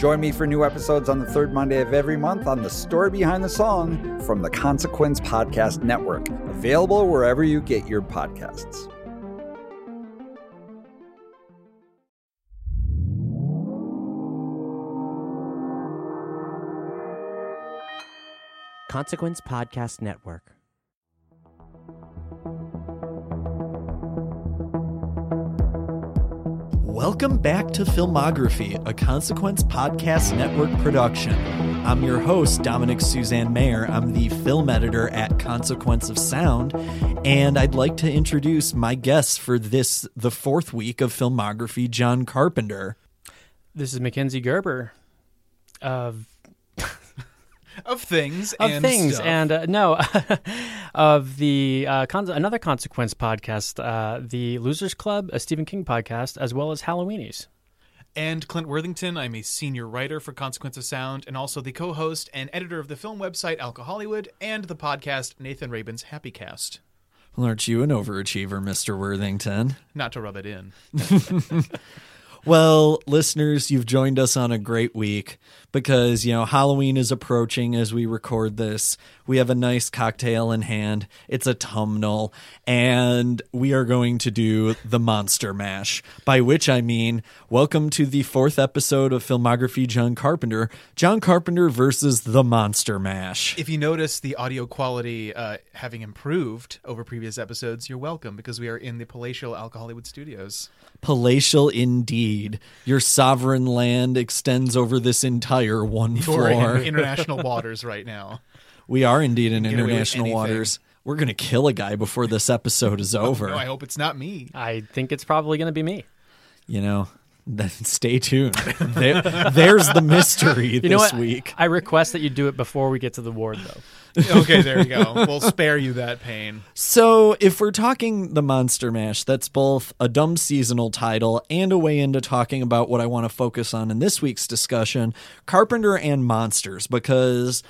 Join me for new episodes on the third Monday of every month on The Story Behind the Song from the Consequence Podcast Network, available wherever you get your podcasts. Consequence Podcast Network. Welcome back to Filmography, a Consequence Podcast Network production. I'm your host, Dominick Suzanne-Mayer. I'm the film editor at Consequence of Sound, and I'd like to introduce my guests for this, the fourth week of Filmography, John Carpenter. This is Mackenzie Gerber of of things of and things stuff. and uh, no of the uh, con- another consequence podcast uh, the losers club a stephen king podcast as well as halloweenies and Clint Worthington. I'm a senior writer for Consequence of Sound and also the co host and editor of the film website Alcohollywood and the podcast Nathan Rabin's Happy Cast. Well, aren't you an overachiever, Mr. Worthington? Not to rub it in. Well, listeners, you've joined us on a great week because, you know, Halloween is approaching as we record this. We have a nice cocktail in hand. It's autumnal, and we are going to do the Monster Mash, by which I mean, welcome to the fourth episode of Filmography John Carpenter John Carpenter versus the Monster Mash. If you notice the audio quality uh, having improved over previous episodes, you're welcome because we are in the palatial Alcohollywood studios. Palatial indeed. Your sovereign land extends over this entire one You're floor. in international waters right now. We are indeed in Get away with international waters. We're going to kill a guy before this episode is oh, over. No, I hope it's not me. i think it's probably going to be me you know, then stay tuned. there, there's the mystery you this know what week. i request that you do it before we get to the ward though okay, there you go. We'll spare you that pain. So, if we're talking the Monster Mash, that's both a dumb seasonal title and a way into talking about what I want to focus on in this week's discussion Carpenter and monsters, because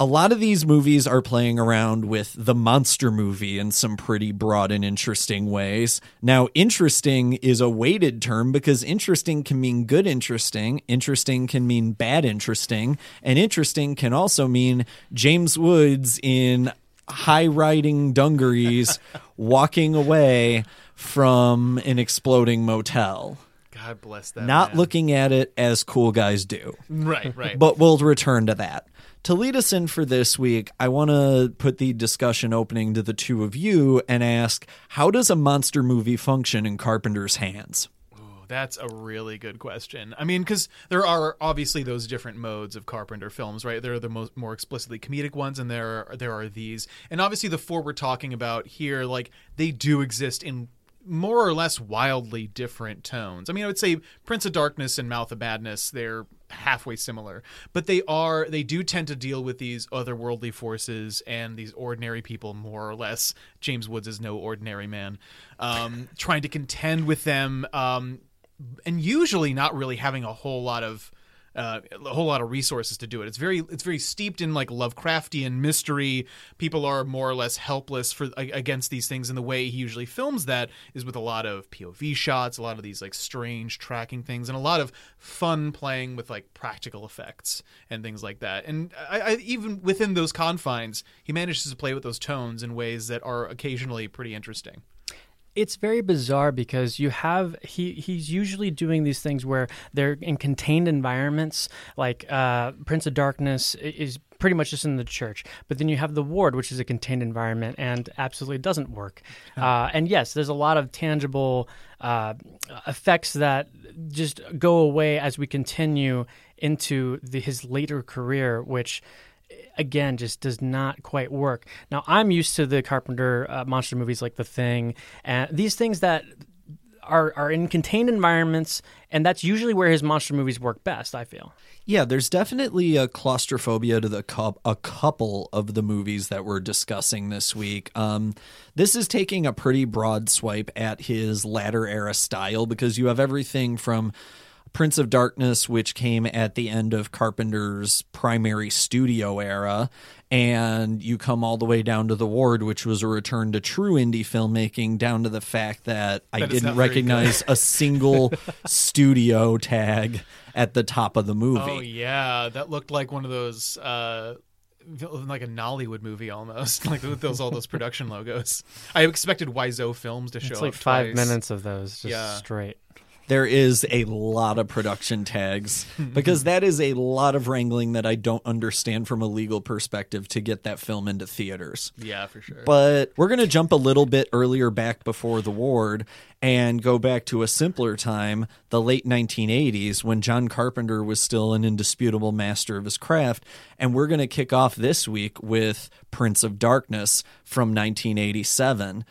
a lot of these movies are playing around with the monster movie in some pretty broad and interesting ways. Now, interesting is a weighted term because interesting can mean good interesting, interesting can mean bad interesting, and interesting can also mean James Woods in high riding dungarees walking away from an exploding motel. God bless that. Not man. looking at it as cool guys do. Right, right. But we'll return to that. To lead us in for this week, I want to put the discussion opening to the two of you and ask how does a monster movie function in Carpenter's hands? That's a really good question. I mean, because there are obviously those different modes of Carpenter films, right? There are the most more explicitly comedic ones, and there are, there are these, and obviously the four we're talking about here, like they do exist in more or less wildly different tones. I mean, I would say Prince of Darkness and Mouth of Madness, they're halfway similar, but they are they do tend to deal with these otherworldly forces and these ordinary people more or less. James Woods is no ordinary man, um, trying to contend with them, um, and usually not really having a whole lot of uh, a whole lot of resources to do it. It's very it's very steeped in like Lovecraftian mystery. People are more or less helpless for against these things, and the way he usually films that is with a lot of POV shots, a lot of these like strange tracking things, and a lot of fun playing with like practical effects and things like that. And I, I, even within those confines, he manages to play with those tones in ways that are occasionally pretty interesting. It's very bizarre because you have he he's usually doing these things where they're in contained environments like uh, prince of darkness is pretty much just in the church but then you have the ward which is a contained environment and absolutely doesn't work. Uh, and yes there's a lot of tangible uh, effects that just go away as we continue into the, his later career which again just does not quite work. Now I'm used to the Carpenter uh, monster movies like The Thing and these things that are are in contained environments, and that's usually where his monster movies work best. I feel. Yeah, there's definitely a claustrophobia to the cu- a couple of the movies that we're discussing this week. Um, this is taking a pretty broad swipe at his latter era style because you have everything from Prince of Darkness, which came at the end of Carpenter's primary studio era, and you come all the way down to The Ward, which was a return to true indie filmmaking, down to the fact that I didn't recognize a single studio tag at the top of the movie. Oh yeah, that looked like one of those uh like a Nollywood movie almost, like with those all those production logos. I expected Wiseau Films to show up. It's like up five twice. minutes of those, just Yeah. straight. There is a lot of production tags because that is a lot of wrangling that I don't understand from a legal perspective to get that film into theaters. Yeah, for sure. But we're going to jump a little bit earlier back before the ward and go back to a simpler time, the late 1980s, when John Carpenter was still an indisputable master of his craft. And we're going to kick off this week with Prince of Darkness from 1987.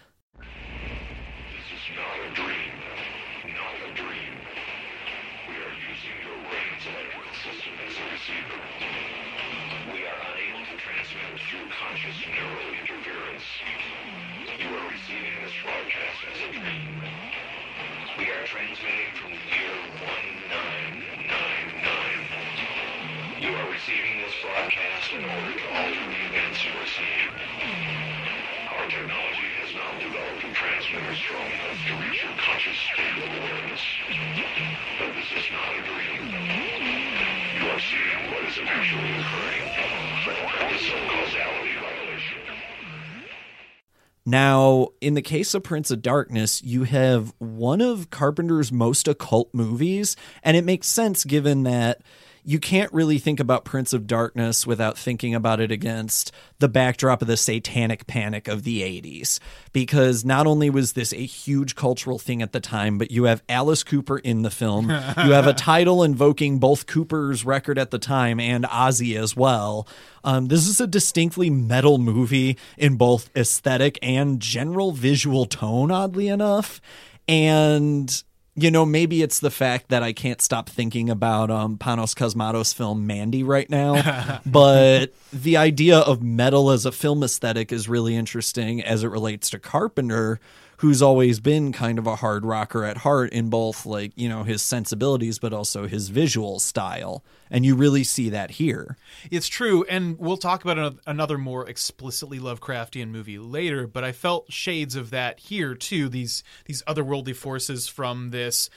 Now, in the case of Prince of Darkness, you have one of Carpenter's most occult movies, and it makes sense given that you can't really think about Prince of Darkness without thinking about it against the backdrop of the satanic panic of the 80s. Because not only was this a huge cultural thing at the time, but you have Alice Cooper in the film. you have a title invoking both Cooper's record at the time and Ozzy as well. Um, this is a distinctly metal movie in both aesthetic and general visual tone, oddly enough. And you know, maybe it's the fact that I can't stop thinking about um, Panos Cosmatos' film Mandy right now. but the idea of metal as a film aesthetic is really interesting as it relates to Carpenter, who's always been kind of a hard rocker at heart in both, like, you know, his sensibilities, but also his visual style. And you really see that here. It's true, and we'll talk about another more explicitly Lovecraftian movie later. But I felt shades of that here too. These these otherworldly forces from this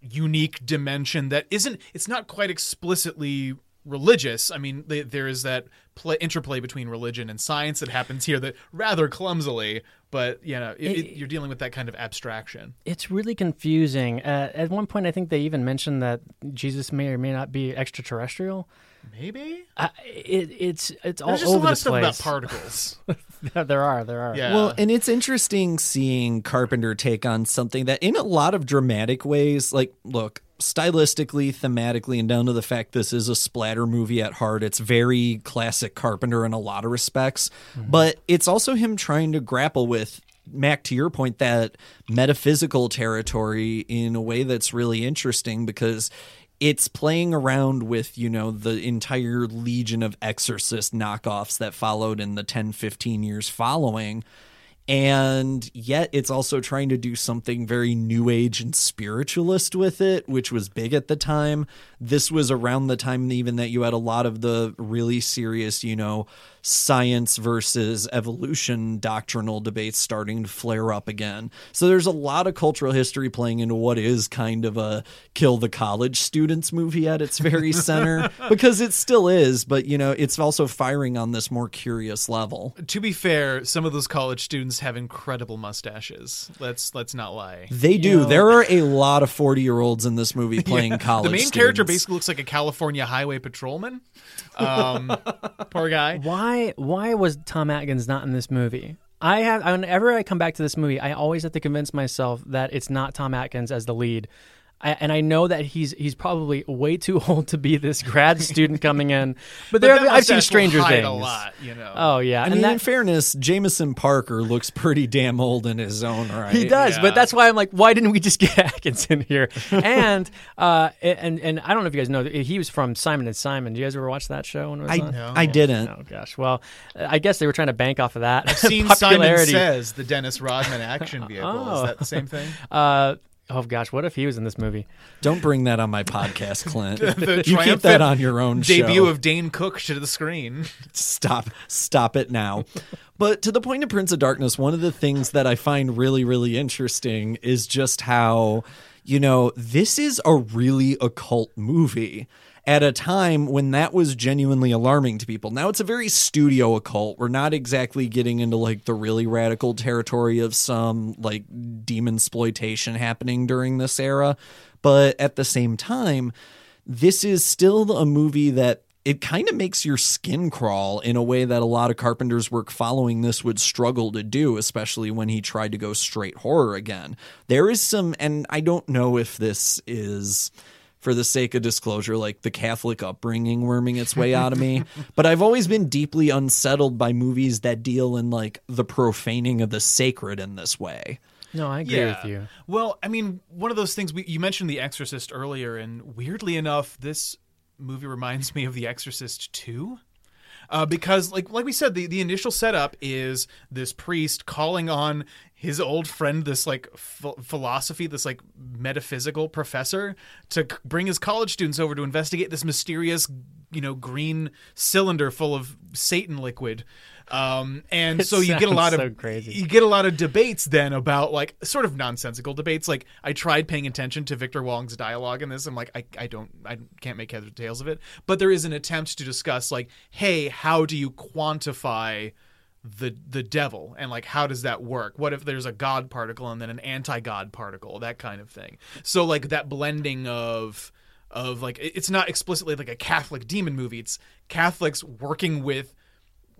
unique dimension that isn't. It's not quite explicitly religious. I mean, they, there is that play, interplay between religion and science that happens here that rather clumsily. But you know, it, it, you're dealing with that kind of abstraction. It's really confusing. Uh, at one point, I think they even mentioned that Jesus may or may not be extraterrestrial. Maybe uh, it, it's it's all There's just over a lot the of stuff place. about particles. there are, there are. Yeah. Well, and it's interesting seeing Carpenter take on something that, in a lot of dramatic ways, like, look, stylistically, thematically, and down to the fact this is a splatter movie at heart, it's very classic Carpenter in a lot of respects. Mm-hmm. But it's also him trying to grapple with. Mac, to your point, that metaphysical territory in a way that's really interesting because it's playing around with you know the entire legion of exorcist knockoffs that followed in the 10 15 years following and yet it's also trying to do something very new age and spiritualist with it which was big at the time. This was around the time even that you had a lot of the really serious you know science versus evolution doctrinal debates starting to flare up again so there's a lot of cultural history playing into what is kind of a kill the college students movie at its very center because it still is but you know it's also firing on this more curious level to be fair, some of those college students have incredible mustaches. Let's let's not lie. They do. know- there are a lot of 40 year olds in this movie playing college. The main character basically looks like a California highway patrolman. Um, poor guy. Why why was Tom Atkins not in this movie? I have whenever I come back to this movie, I always have to convince myself that it's not Tom Atkins as the lead. I, and I know that he's he's probably way too old to be this grad student coming in. But there, I've seen mustache will Stranger Things. a lot, you know. Oh yeah, I and mean, that, in fairness, Jameson Parker looks pretty damn old in his own right. He does, Yeah. but that's why I'm like, why didn't we just get Atkinson here? and uh, and and I don't know if you guys know, he was from Simon and Simon. Do you guys ever watch that show? When it was I, on? I didn't. Oh gosh. Well, I guess they were trying to bank off of that. I've seen Simon popularity. Says, the Dennis Rodman action vehicle. Oh. Is that the same thing? Uh, oh gosh, what if he was in this movie? Don't bring that on my podcast, Clint. The you keep that on your own Debut show. of Dane Cook to the screen. stop stop it now but to the point of prince of darkness one of the things that i find really really interesting is just how you know this is a really occult movie at a time when that was genuinely alarming to people now it's a very studio occult we're not exactly getting into like the really radical territory of some like demon exploitation happening during this era but at the same time this is still a movie that it kind of makes your skin crawl in a way that a lot of Carpenter's work following this would struggle to do, especially when he tried to go straight horror again. There is some, and I don't know if this is. For the sake of disclosure, like the Catholic upbringing worming its way out of me. But I've always been deeply unsettled by movies that deal in like the profaning of the sacred in this way. No, I agree with you. Well, I mean, one of those things we, you mentioned The Exorcist earlier, and weirdly enough, this movie reminds me of The Exorcist 2. Uh, because, like, like we said, the, the initial setup is this priest calling on his old friend, this like ph- philosophy, this like metaphysical professor, to c- bring his college students over to investigate this mysterious, you know, green cylinder full of Satan liquid. Um, and It so you get a lot of so crazy. you get a lot of debates then about like sort of nonsensical debates. Like I tried paying attention to Victor Wong's dialogue in this. I'm like, I, I don't, I can't make heads or tails of it. But there is an attempt to discuss like, hey, how do you quantify the the devil and like how does that work? What if there's a god particle and then an anti-god particle, that kind of thing. So like that blending of of like it's not explicitly like a Catholic demon movie. It's Catholics working with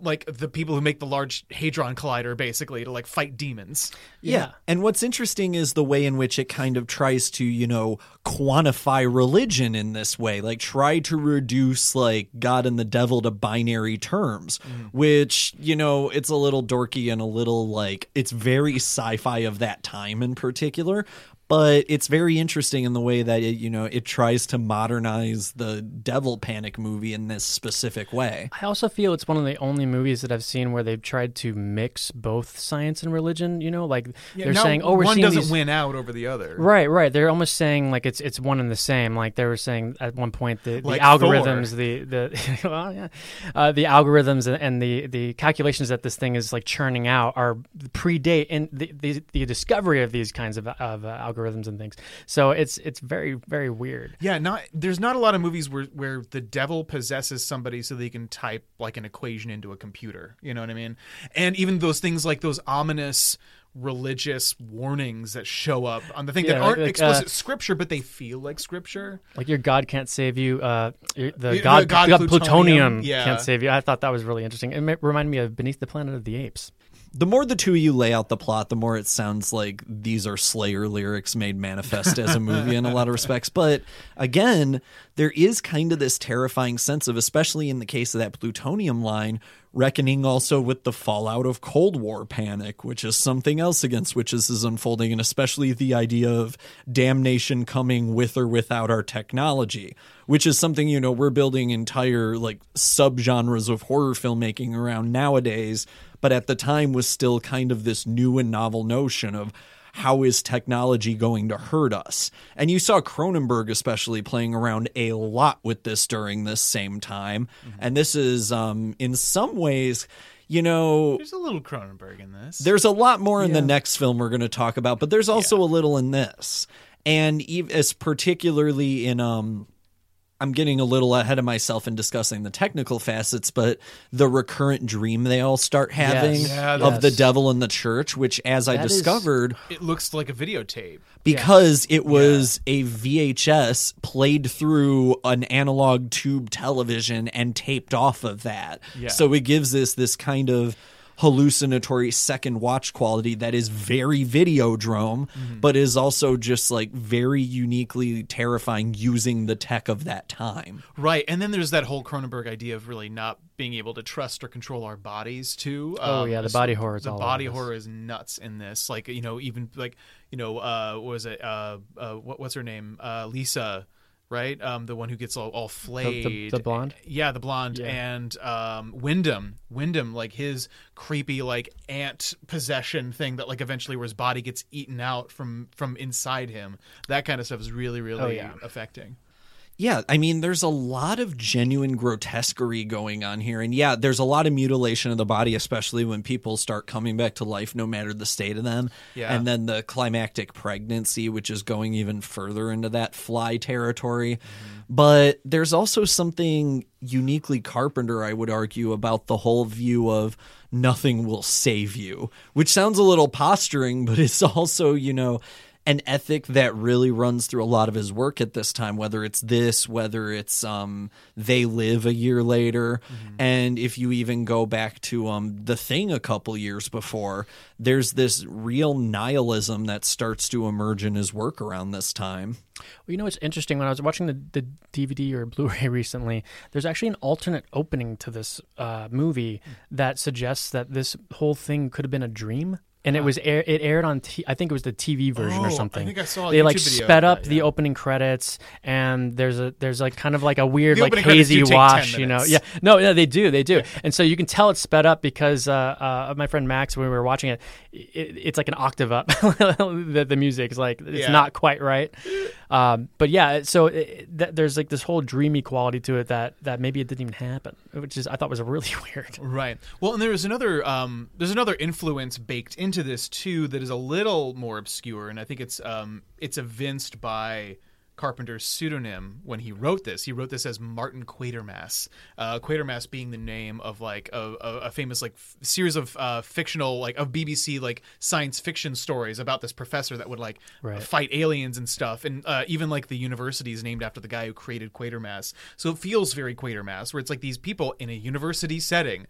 like the people who make the large hadron collider basically to like fight demons. Yeah. And what's interesting is the way in which it kind of tries to, you know, quantify religion in this way, like try to reduce like God and the devil to binary terms, mm-hmm. which, you know, it's a little dorky and a little like it's very sci-fi of that time in particular. But it's very interesting in the way that it, you know, it tries to modernize the Devil Panic movie in this specific way. I also feel it's one of the only movies that I've seen where they've tried to mix both science and religion. You know, like Yeah, they're saying, "Oh, we're one seeing doesn't these- win out over the other. Right, right. They're almost saying like it's it's one and the same. Like they were saying at one point the, the Like algorithms, the the well, yeah, uh, the algorithms and- and the the calculations that this thing is like churning out are predate in the, the the discovery of these kinds of of uh, algorithms and things. So it's it's very very weird. Yeah, not there's not a lot of movies where where the devil possesses somebody so they can type like an equation into a computer. You know what I mean? And even those things like those ominous religious warnings that show up on the thing Yeah, that aren't like, explicit uh, scripture, but they feel like scripture. Like your God can't save you. Uh, your- the God, God God, plutonium, plutonium yeah. can't save you. I thought that was really interesting. It reminded me of Beneath the Planet of the Apes. The more the two of you lay out the plot, the more it sounds like these are Slayer lyrics made manifest as a movie in a lot of respects. But again, there is kind of this terrifying sense of, especially in the case of that plutonium line, reckoning also with the fallout of Cold War panic, which is something else against which this is unfolding, and especially the idea of damnation coming with or without our technology, which is something, you know, we're building entire like subgenres of horror filmmaking around nowadays but at the time was still kind of this new and novel notion of how is technology going to hurt us? And you saw Cronenberg especially playing around a lot with this during this same time. And this is um in some ways, you know, There's a little Cronenberg in this. there's a lot more in the next film we're going to talk about, but there's also a little in this. And as particularly in um I'm getting a little ahead of myself in discussing the technical facets, but the recurrent dream they all start having Yes. Yeah, of the devil in the church, which as I That is- discovered it looks like a videotape. because it was a VHS played through an analog tube television and taped off of that. Yeah. So it gives us this kind of hallucinatory second watch quality that is very videodrome, but is also just like very uniquely terrifying using the tech of that time. Right, and then there's that whole Cronenberg idea of really not being able to trust or control our bodies too. Oh, yeah, the body horror is The all body horror is nuts in this. Like you know, even like you know, uh, what was it? Uh, uh, what, what's her name? Uh, Lisa. Right, um, the one who gets all, all flayed, the blonde? yeah, the blonde, Yeah. and um, Wyndham, Wyndham, like his creepy like ant possession thing that like eventually where his body gets eaten out from from inside him. That kind of stuff is really really Oh, yeah. affecting. Yeah, I mean, there's a lot of genuine grotesquerie going on here. And yeah, there's a lot of mutilation of the body, especially when people start coming back to life, no matter the state of them. Yeah. And then the climactic pregnancy, which is going even further into that fly territory. Mm-hmm. But there's also something uniquely Carpenter, I would argue, about the whole view of nothing will save you, which sounds a little posturing, but it's also, you know, an ethic that really runs through a lot of his work at this time whether it's this whether it's um they live a year later and if you even go back to um the thing a couple years before there's this real nihilism that starts to emerge in his work around this time Well, you know what's interesting? When I was watching the, the DVD or Blu-ray recently, there's actually an alternate opening to this uh, movie that suggests that this whole thing could have been a dream. And it was air, it aired on t- I think it was the TV version Oh, or something. I think I saw a they like YouTube video sped up that, the opening credits, and there's a there's like kind of like a weird The like opening credits do hazy wash, you know? Yeah, no, no, they do, they do. and so you can tell it's sped up because uh, uh, my friend Max, when we were watching it, it it's like an octave up. the, the music is like it's Yeah. not quite right. Um, but yeah, so it, th- there's like this whole dreamy quality to it that that maybe it didn't even happen, which is I thought was really weird. Right. Well, and there's another um, there's another influence baked into this too that is a little more obscure, and I think it's um, it's evinced by Carpenter's pseudonym when he wrote this. He wrote this as Martin Quatermass. Uh, Quatermass being the name of like a, a, a famous like f- series of uh, fictional like of BBC like science fiction stories about this professor that would like Right. fight aliens and stuff, and uh, even like the university is named after the guy who created Quatermass. So it feels very Quatermass, where it's like these people in a university setting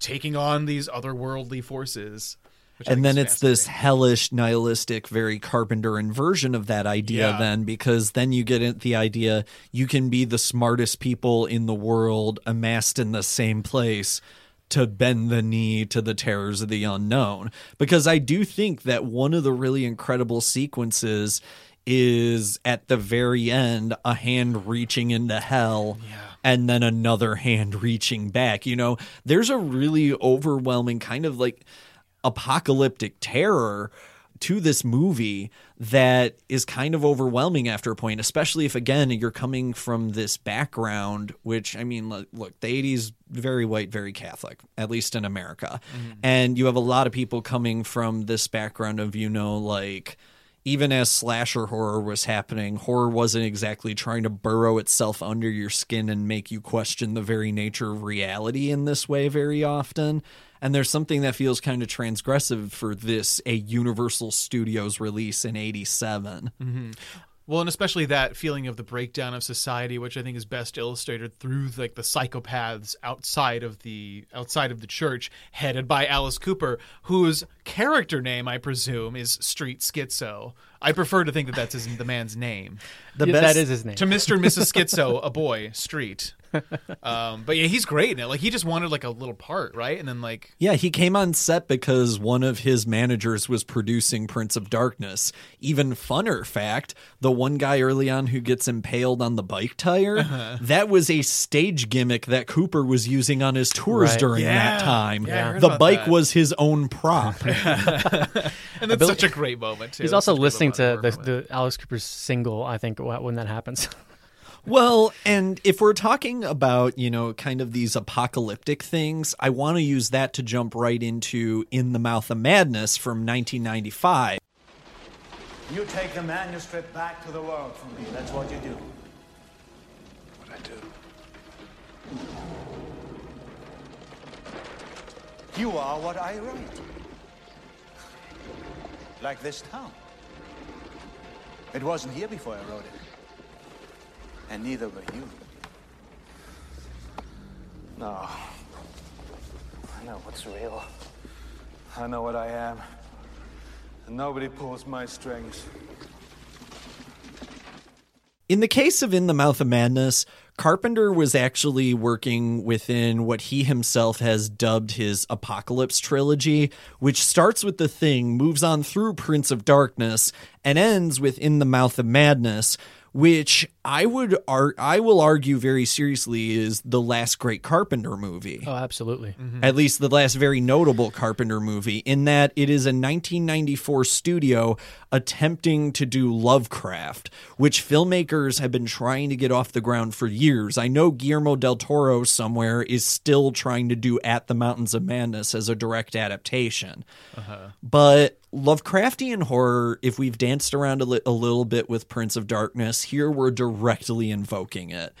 taking on these otherworldly forces. Which and then it's this hellish nihilistic very carpenter inversion of that idea Yeah. then because then you get the idea you can be the smartest people in the world amassed in the same place to bend the knee to the terrors of the unknown. Because i do think that one of the really incredible sequences is at the very end a hand reaching into hell and then another hand reaching back you know? There's a really overwhelming kind of like apocalyptic terror to this movie that is kind of overwhelming after a point, especially if again you're coming from this background, which I mean, look, look the '80s very white, very Catholic, at least in America, mm-hmm. and you have a lot of people coming from this background of you know like. Even as slasher horror was happening, horror wasn't exactly trying to burrow itself under your skin and make you question the very nature of reality in this way very often. And there's something that feels kind of transgressive for this, a Universal Studios release in 87. Mm-hmm. Well, and especially that feeling of the breakdown of society, which I think is best illustrated through like the psychopaths outside of the outside of the church, headed by Alice Cooper, whose character name I presume is Street Schizo. I prefer to think that that's his, the man's name. The Yeah, best, that is his name. To Mr. and Mrs. Schizo, a boy, Street. Um, but yeah, he's great in it. Like he just wanted like a little part, right? And then like Yeah, he came on set because one of his managers was producing Prince of Darkness. Even funner fact, the one guy early on who gets impaled on the bike tire, Uh-huh. that was a stage gimmick that Cooper was using on his tours Right. during Yeah. that time. Yeah, the bike that. was his own prop. and that's such a great moment too. He's That's also such a good listening to the, the Alex Cooper's single. I think when that happens. Well, and if we're talking about, you know, kind of these apocalyptic things, I want to use that to jump right into In the Mouth of Madness from 1995. You take the manuscript back to the world for me. That's what you do. What I do. You are what I write. Like this town. It wasn't here before I wrote it. And neither were you. No. I know what's real. I know what I am. And nobody pulls my strings. In the case of In the Mouth of Madness, Carpenter was actually working within what he himself has dubbed his Apocalypse trilogy, which starts with The Thing, moves on through Prince of Darkness, and ends with In the Mouth of Madness, which I would ar- I will argue very seriously is the last great Carpenter movie. Oh, absolutely. Mm-hmm. At least the last very notable Carpenter movie, in that it is a 1994 studio attempting to do Lovecraft, which filmmakers have been trying to get off the ground for years. I know Guillermo del Toro somewhere is still trying to do At the Mountains of Madness as a direct adaptation. Uh-huh. But Lovecraftian horror, if we've danced around a, li- a little bit with Prince of Darkness, here we're directly invoking it.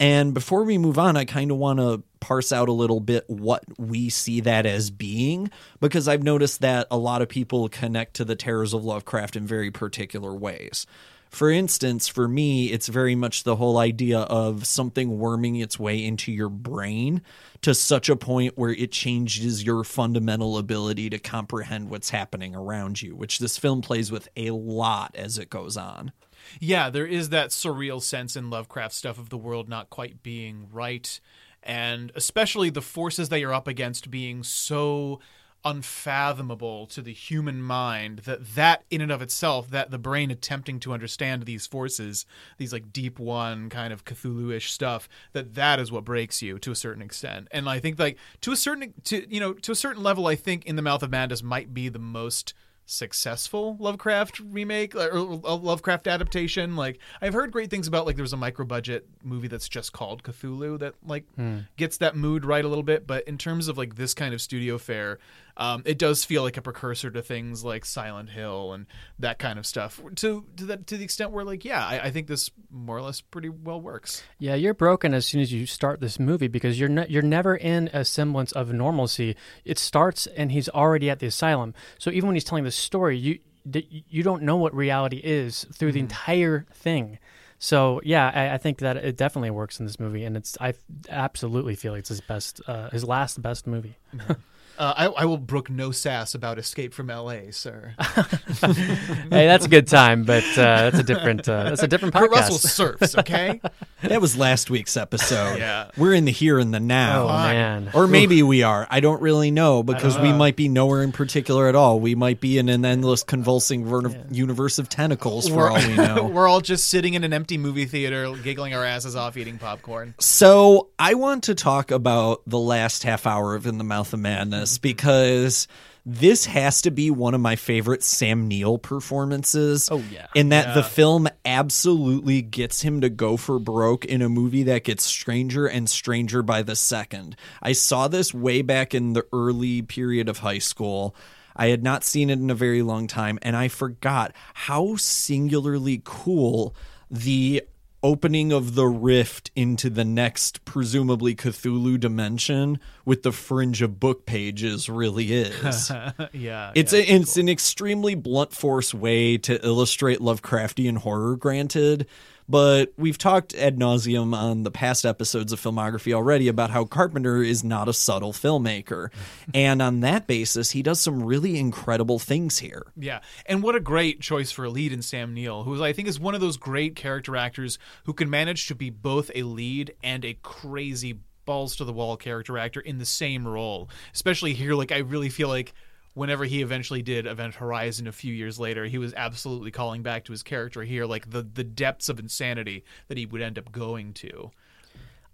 And before we move on, I kind of want to parse out a little bit what we see that as being, because I've noticed that a lot of people connect to the terrors of Lovecraft in very particular ways. For instance, for me, it's very much the whole idea of something worming its way into your brain to such a point where it changes your fundamental ability to comprehend what's happening around you, which this film plays with a lot as it goes on. Yeah, there is that surreal sense in Lovecraft stuff of the world not quite being right, and especially the forces that you're up against being so unfathomable to the human mind that that in and of itself that the brain attempting to understand these forces these like deep one kind of cthulhu-ish stuff that that is what breaks you to a certain extent. And i think like to a certain to you know to a certain level i think in the mouth of madness might be the most successful Lovecraft remake or Lovecraft adaptation. Like I've heard great things about like there's a micro budget movie that's just called Cthulhu that like Hmm. gets that mood right a little bit. But in terms of like this kind of studio fare, um, it does feel like a precursor to things like Silent Hill and that kind of stuff. To to that to the extent where like yeah, I, I think this more or less pretty well works. Yeah, you're broken as soon as you start this movie because you're ne- you're never in a semblance of normalcy. It starts and he's already at the asylum. So even when he's telling the story, you you don't know what reality is through the entire thing. So yeah, I, I think that it definitely works in this movie, and it's I absolutely feel it's his best, uh, his last best movie. Uh, I, I will brook no sass about Escape from L.A., sir. hey, that's a good time, but uh, that's a different uh, that's a different podcast. Kurt Russell surfs, okay? That was last week's episode. Yeah. We're in the here and the now. Oh, man. Or maybe we are. I don't really know because we might be nowhere in particular at all. We might be in an endless convulsing ver- universe of tentacles for all we know. We're all just sitting in an empty movie theater, giggling our asses off, eating popcorn. So I want to talk about the last half hour of In the Mouth of Madness because this has to be one of my favorite Sam Neill performances. Oh, yeah. In that the film absolutely gets him to go for broke in a movie that gets stranger and stranger by the second. I saw this way back in the early period of high school. I had not seen it in a very long time, and I forgot how singularly cool the opening of the rift into the next presumably Cthulhu dimension with the fringe of book pages really is. yeah. It's yeah, a, it's an extremely blunt force way to illustrate Lovecraftian horror, granted. But we've talked ad nauseum on the past episodes of filmography already about how Carpenter is not a subtle filmmaker, and on that basis, he does some really incredible things here. Yeah, and what a great choice for a lead in Sam Neill, who I think is one of those great character actors who can manage to be both a lead and a crazy balls to the wall character actor in the same role. Especially here, like I really feel like whenever he eventually did Event Horizon a few years later, he was absolutely calling back to his character here, like the the depths of insanity that he would end up going to.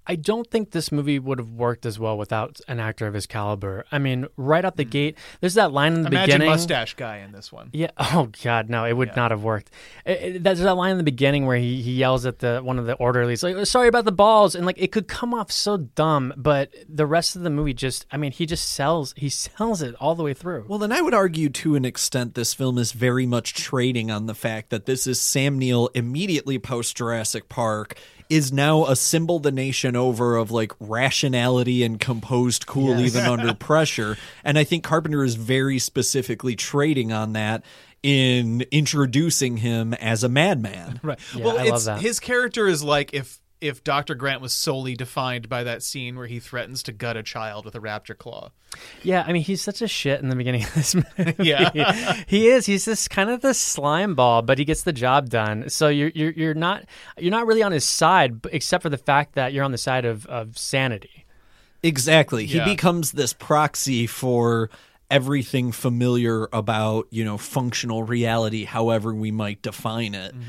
I don't think this movie would have worked as well without an actor of his caliber. I mean, right out the hmm. gate, there's that line in the beginning. Imagine beginning. mustache guy in this one. Yeah. Oh God, no! It would Yeah. not have worked. It- it- there's that line in the beginning where he, he yells at the one of the orderlies, like, "Sorry about the balls," and like it could come off so dumb, but the rest of the movie just, I mean, he just sells. He sells it all the way through. Well, then I would argue to an extent this film is very much trading on the fact that this is Sam Neill immediately post Jurassic Park is now a symbol the nation over of like rationality and composed cool Yes. even under pressure. And I think Carpenter is very specifically trading on that in introducing him as a madman. Right. Yeah, well, I it's, love that. his character is like if if Dr. Grant was solely defined by that scene where he threatens to gut a child with a raptor claw. Yeah, I mean, he's such a shit in the beginning of this movie. Yeah. he is. He's just kind of the slime ball, but he gets the job done. So you're you're you're not you're not really on his side, except for the fact that you're on the side of of sanity. Exactly. He becomes this proxy for everything familiar about, you know, functional reality, however we might define it. Mm-hmm.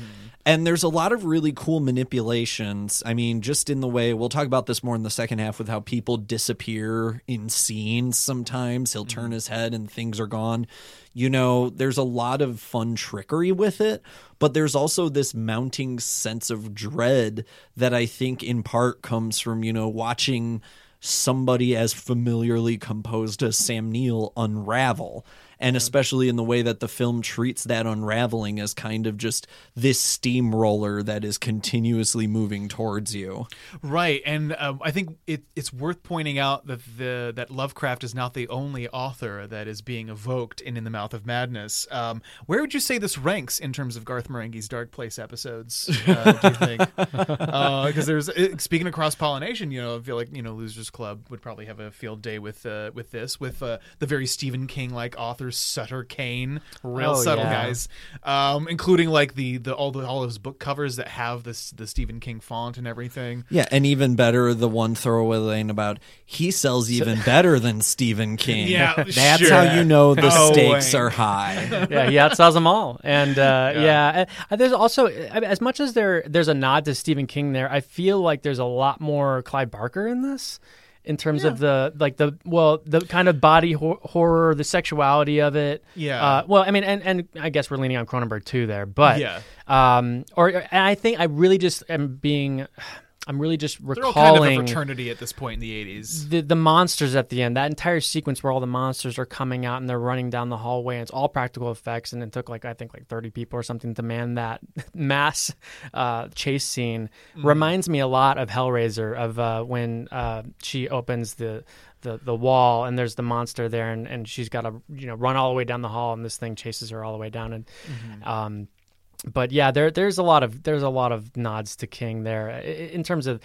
And there's a lot of really cool manipulations. I mean, just in the way we'll talk about this more in the second half with how people disappear in scenes sometimes. He'll turn mm-hmm. his head and things are gone. You know, there's a lot of fun trickery with it, but there's also this mounting sense of dread that I think in part comes from, you know, watching somebody as familiarly composed as Sam Neill unravel. And especially in the way that the film treats that unraveling as kind of just this steamroller that is continuously moving towards you. Right, and um, I think it, it's worth pointing out that the that Lovecraft is not the only author that is being evoked in In the Mouth of Madness. Um, where would you say this ranks in terms of Garth Marenghi's Dark Place episodes? Uh, do you think? Because there's uh, speaking of cross pollination, you know, I feel like you know Losers Club would probably have a field day with uh, with this with uh, the very Stephen King like authors Sutter Kane, real Oh, subtle yeah. guys, um, including like the the all the all those book covers that have this the Stephen King font and everything. Yeah, and even better, the one throwaway line about he sells even better than Stephen King. Yeah, that's sure. how you know the Oh, stakes wait. are high. yeah, he outsells them all. And uh, yeah, uh, there's also as much as there there's a nod to Stephen King there, I feel like there's a lot more Clive Barker in this. In terms of the like the well the kind of body hor- horror the sexuality of it Yeah. uh, well I mean and, and I guess we're leaning on Cronenberg too there but Yeah. um or and I think I really just am being I'm really just They're all kind of fraternity at this point in the 80s. the the monsters at the end. That entire sequence where all the monsters are coming out and they're running down the hallway. And it's all practical effects, and it took like I think like thirty people or something to man that mass uh, chase scene. Mm. Reminds me a lot of Hellraiser of uh, when uh, she opens the. The, the wall and there's the monster there and, and she's got to you know run all the way down the hall and this thing chases her all the way down and Mm-hmm. um but yeah there there's a lot of there's a lot of nods to King there in terms of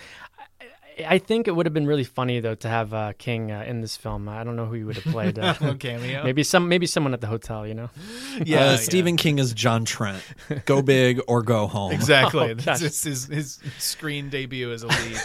I think it would have been really funny though to have uh, King uh, in this film. I don't know who you would have played. Uh, A cameo? Maybe some, maybe someone at the hotel. You know. Yeah, Uh, yeah. Stephen King is John Trent. Go big or go home. Exactly. Oh, This is his, his screen debut as a lead.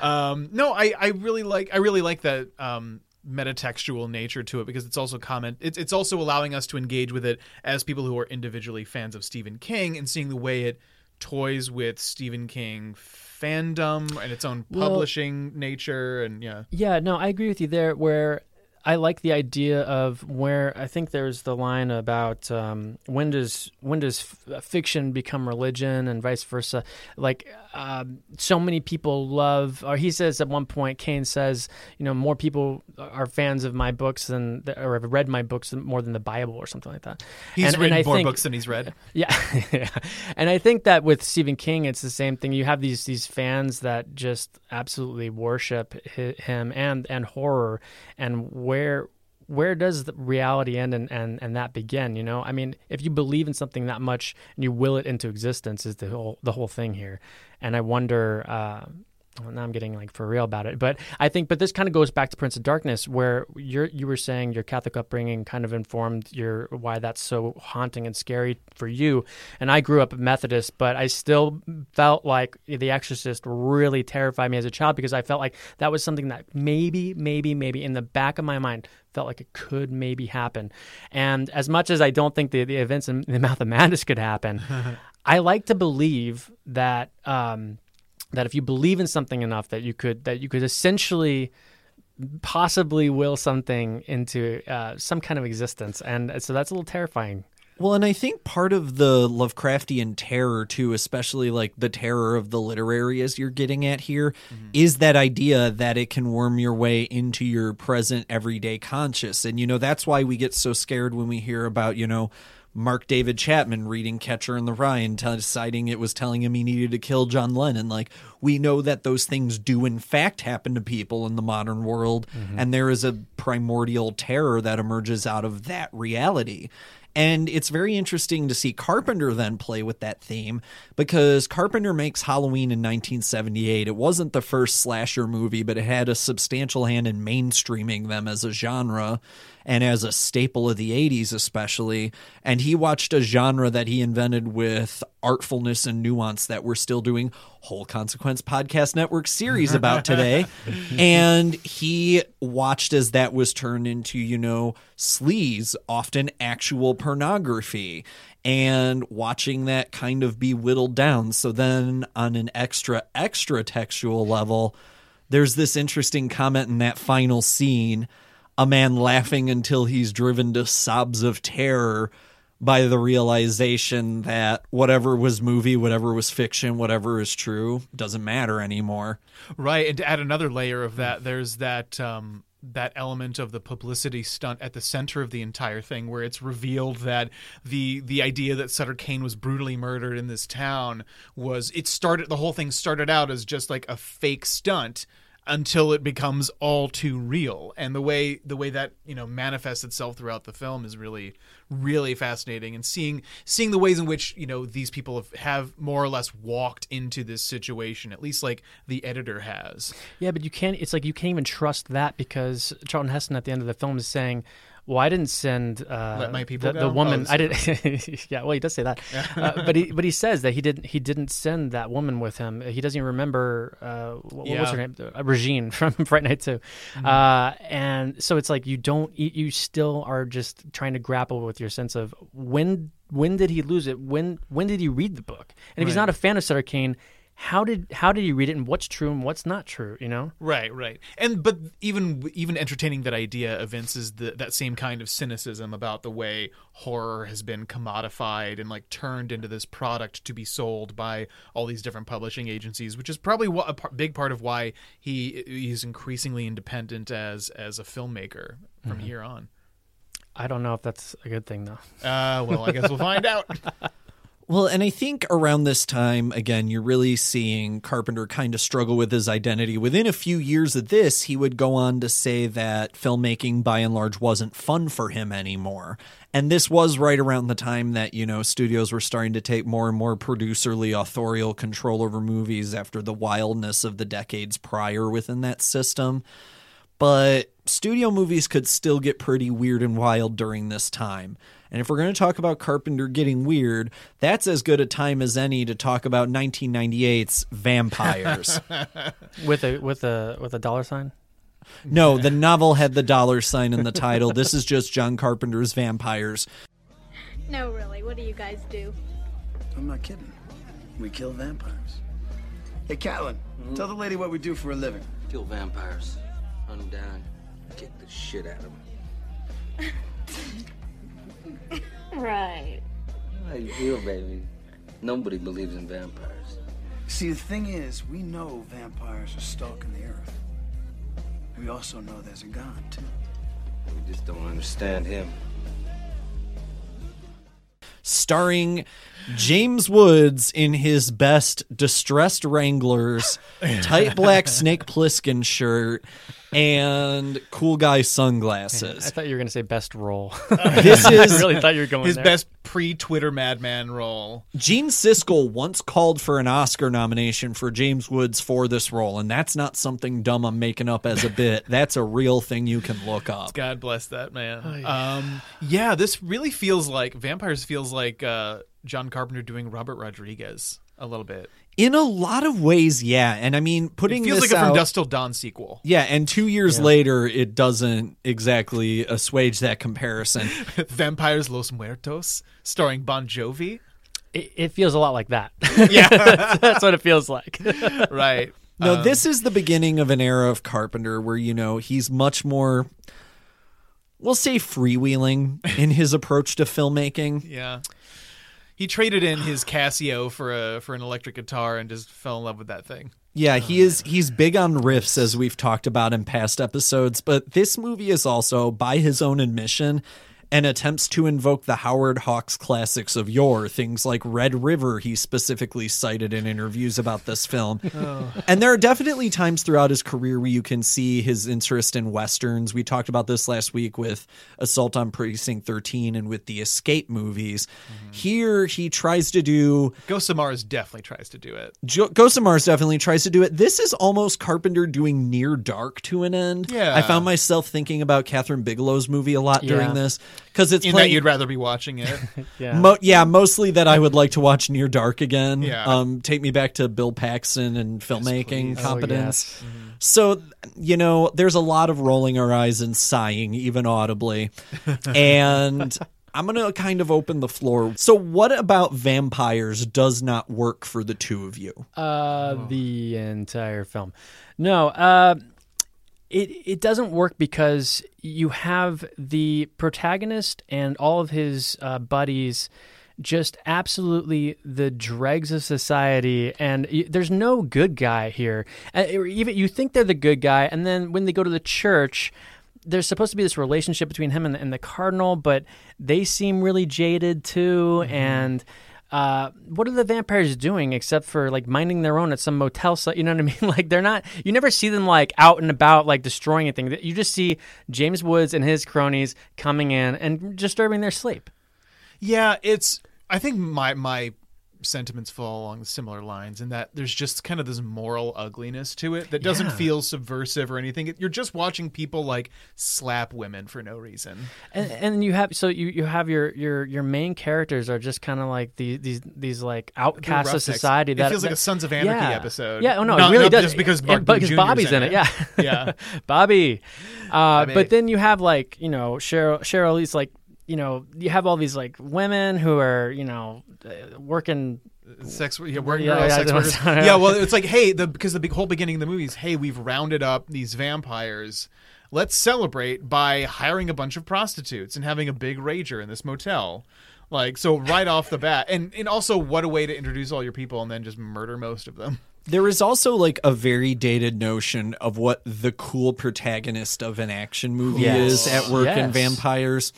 um, no, I, I really like I really like that um, metatextual nature to it because it's also comment it's it's also allowing us to engage with it as people who are individually fans of Stephen King and seeing the way it toys with Stephen King fandom and its own Well- publishing nature and yeah. Yeah, no, I agree with you there. Where I like the idea of where I think there's the line about um, when does when does f- fiction become religion and vice versa. Like um, so many people love, or he says at one point, Kane says, you know, more people are fans of my books than or have read my books more than the Bible or something like that. He's And- and written I more think- books than he's read. Yeah, yeah. and I think that with Stephen King, it's the same thing. You have these these fans that just absolutely worship hi- him and and horror, and where where does the reality end and, and and that begin? You know, I mean, if you believe in something that much and you will it into existence, is the whole the whole thing here. And I wonder. Uh, well, now I'm getting like for real about it, but I think, but this kind of goes back to Prince of Darkness, where you're you were saying your Catholic upbringing kind of informed your why that's so haunting and scary for you. And I grew up Methodist, but I still felt like The Exorcist really terrified me as a child because I felt like that was something that maybe, maybe, maybe in the back of my mind felt like it could maybe happen. And as much as I don't think the, the events in the Mouth of Madness could happen, I like to believe that. Um, that if you believe in something enough that you could that you could essentially possibly will something into uh, some kind of existence. And so that's a little terrifying. Well, and I think part of the Lovecraftian terror too, especially like the terror of the literary as you're getting at here, is that idea that it can worm your way into your present everyday conscious. And you know, that's why we get so scared when we hear about, you know, Mark David Chapman reading Catcher in the Rye and tell- deciding it was telling him he needed to kill John Lennon. Like, we know that those things do, in fact, happen to people in the modern world. Mm-hmm. And there is a primordial terror that emerges out of that reality. And it's very interesting to see Carpenter then play with that theme because Carpenter makes Halloween in 1978. It wasn't the first slasher movie, but it had a substantial hand in mainstreaming them as a genre and as a staple of the 80s, especially. And he watched a genre that he invented with artfulness and nuance that we're still doing whole consequence podcast network series about today and he watched as that was turned into you know sleaze often actual pornography and watching that kind of be whittled down so then on an extra extra textual level there's this interesting comment in that final scene a man laughing until he's driven to sobs of terror by the realization that whatever was movie, whatever was fiction, whatever is true doesn't matter anymore. Right, and to add another layer of that, there's that um, that element of the publicity stunt at the center of the entire thing, where it's revealed that the the idea that Sutter Kane was brutally murdered in this town was it started the whole thing started out as just like a fake stunt until it becomes all too real and the way the way that you know manifests itself throughout the film is really really fascinating and seeing seeing the ways in which you know these people have, have more or less walked into this situation at least like the editor has Yeah, but you can't. It's like you can't even trust that because Charlton Heston at the end of the film is saying, "Well, I didn't send uh, Let my people the, go?" the woman. Oh, I did. yeah, well, he does say that, uh, but he but he says that he didn't he didn't send that woman with him. He doesn't even remember uh, what, what was her name, uh, Regine from Fright Night 2 Mm-hmm. Uh, and so it's like you don't you, you still are just trying to grapple with your sense of when when did he lose it? When when did he read the book? And if he's not a fan of Sutter Kane. How did how did he read it and what's true and what's not true? You know, Right, right, and but even even entertaining that idea evinces the, that same kind of cynicism about the way horror has been commodified and like turned into this product to be sold by all these different publishing agencies, which is probably what, a big part of why he he's increasingly independent as as a filmmaker from Mhm. here on. I don't know if that's a good thing though. Uh, well, I guess we'll find out. Well, and I think around this time, again, you're really seeing Carpenter kind of struggle with his identity. Within a few years of this, he would go on to say that filmmaking by and large wasn't fun for him anymore. And this was right around the time that, you know, studios were starting to take more and more producerly authorial control over movies after the wildness of the decades prior within that system. But studio movies could still get pretty weird and wild during this time. And if we're going to talk about Carpenter getting weird, that's as good a time as any to talk about 1998's Vampires. with a with a with a dollar sign. no, the novel had the dollar sign in the title. This is just John Carpenter's Vampires. No, really. What do you guys do? I'm not kidding. We kill vampires. Hey, Catlin, mm-hmm. tell the lady what we do for a living. Kill vampires. Hunt them down. Kick the shit out of them. Right. How you feel, baby? Nobody believes in vampires. See, the thing is, we know vampires are stalking the earth. We also know there's a God, too. We just don't understand him. Starring James Woods in his best distressed Wranglers, tight black Snake Plissken shirt, and cool guy sunglasses. I thought you were going to say best role. This is I really thought you were going His there. best pre-Twitter madman role. Gene Siskel once called for an Oscar nomination for James Woods for this role, and that's not something dumb I'm making up as a bit. That's a real thing you can look up. God bless that man. Um, yeah, this really feels like Vampires feels like uh, John Carpenter doing Robert Rodriguez a little bit. In a lot of ways, yeah. And I mean, putting it feels this like a From out- Dusk Till Dawn sequel. Yeah, and two years Yeah. later, it doesn't exactly assuage that comparison. Vampires Los Muertos, starring Bon Jovi. It, it feels a lot like that. Yeah. that's what it feels like. right. No, Um, this is the beginning of an era of Carpenter where, you know, he's much more, we'll say, freewheeling in his approach to filmmaking. Yeah. He traded in his Casio for a for an electric guitar and just fell in love with that thing. Yeah, he oh, is he's big on riffs as we've talked about in past episodes, but this movie is also by his own admission and attempts to invoke the Howard Hawks classics of yore, things like Red River, he specifically cited in interviews about this film. Oh. And there are definitely times throughout his career where you can see his interest in westerns. We talked about this last week with Assault on Precinct 13 and with the Escape movies. Mm-hmm. Here, he tries to do Ghost of Mars definitely tries to do it. Jo- Ghost of Mars definitely tries to do it. This is almost Carpenter doing Near Dark to an end. Yeah. I found myself thinking about Kathryn Bigelow's movie a lot during this because it's In playing. that you'd rather be watching it. yeah. Mo- yeah, mostly that I would like to watch Near Dark again. Yeah. Um, take me back to Bill Paxton and filmmaking please. Oh, competence. yes. So, you know, there's a lot of rolling our eyes and sighing, even audibly. and I'm going to kind of open the floor. So, what about vampires does not work for the two of you? Uh, the entire film. No, uh, it it doesn't work because you have the protagonist and all of his uh, buddies just absolutely the dregs of society and y- there's no good guy here. Uh, even you think they're the good guy and then when they go to the church there's supposed to be this relationship between him and the, and the cardinal but they seem really jaded too and uh, what are the vampires doing except for like minding their own at some motel site? You know what I mean? Like they're not. You never see them like out and about like destroying anything. You just see James Woods and his cronies coming in and disturbing their sleep. Yeah, it's. I think my my sentiments fall along similar lines in that there's just kind of this moral ugliness to it that doesn't Yeah. feel subversive or anything. You're just watching people like slap women for no reason. And, and you have so you, you have your your your main characters are just kind of like these these these like outcasts of society. It That feels like that- a Sons of Anarchy yeah. episode. Yeah, oh no, Not- it really does. just because And- Mark because Bobby's in it. it. Yeah, Yeah. Bobby. Uh, Bobby. But then you have like you know Sheryl Sheryl is like you know you have all these like women who are you know uh, working sex yeah, working Yeah, girls, yeah, sex workers. yeah well it's like hey the because the big whole beginning of the movie is hey we've rounded up these vampires let's celebrate by hiring a bunch of prostitutes and having a big rager in this motel like so right off the bat and and also what a way to introduce all your people and then just murder most of them There is also like a very dated notion of what the cool protagonist of an action movie Yes. is at work in vampires.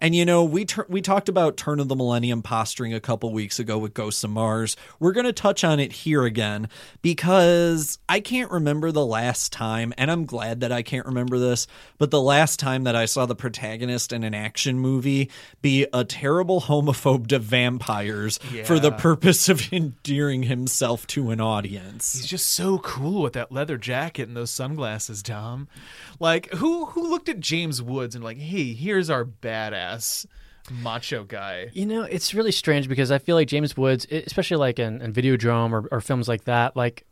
And you know, we tur- we talked about Turn of the Millennium posturing a couple weeks ago with Ghosts of Mars. We're going to touch on it here again because I can't remember the last time, and I'm glad that I can't remember this, but the last time that I saw the protagonist in an action movie be a terrible homophobe to vampires for the purpose of endearing himself to an audience. he's just so cool with that leather jacket and those sunglasses tom like who who looked at james woods and like hey here's our badass macho guy You know, it's really strange because I feel like James Woods, especially like in, in Videodrome or, or films like that, like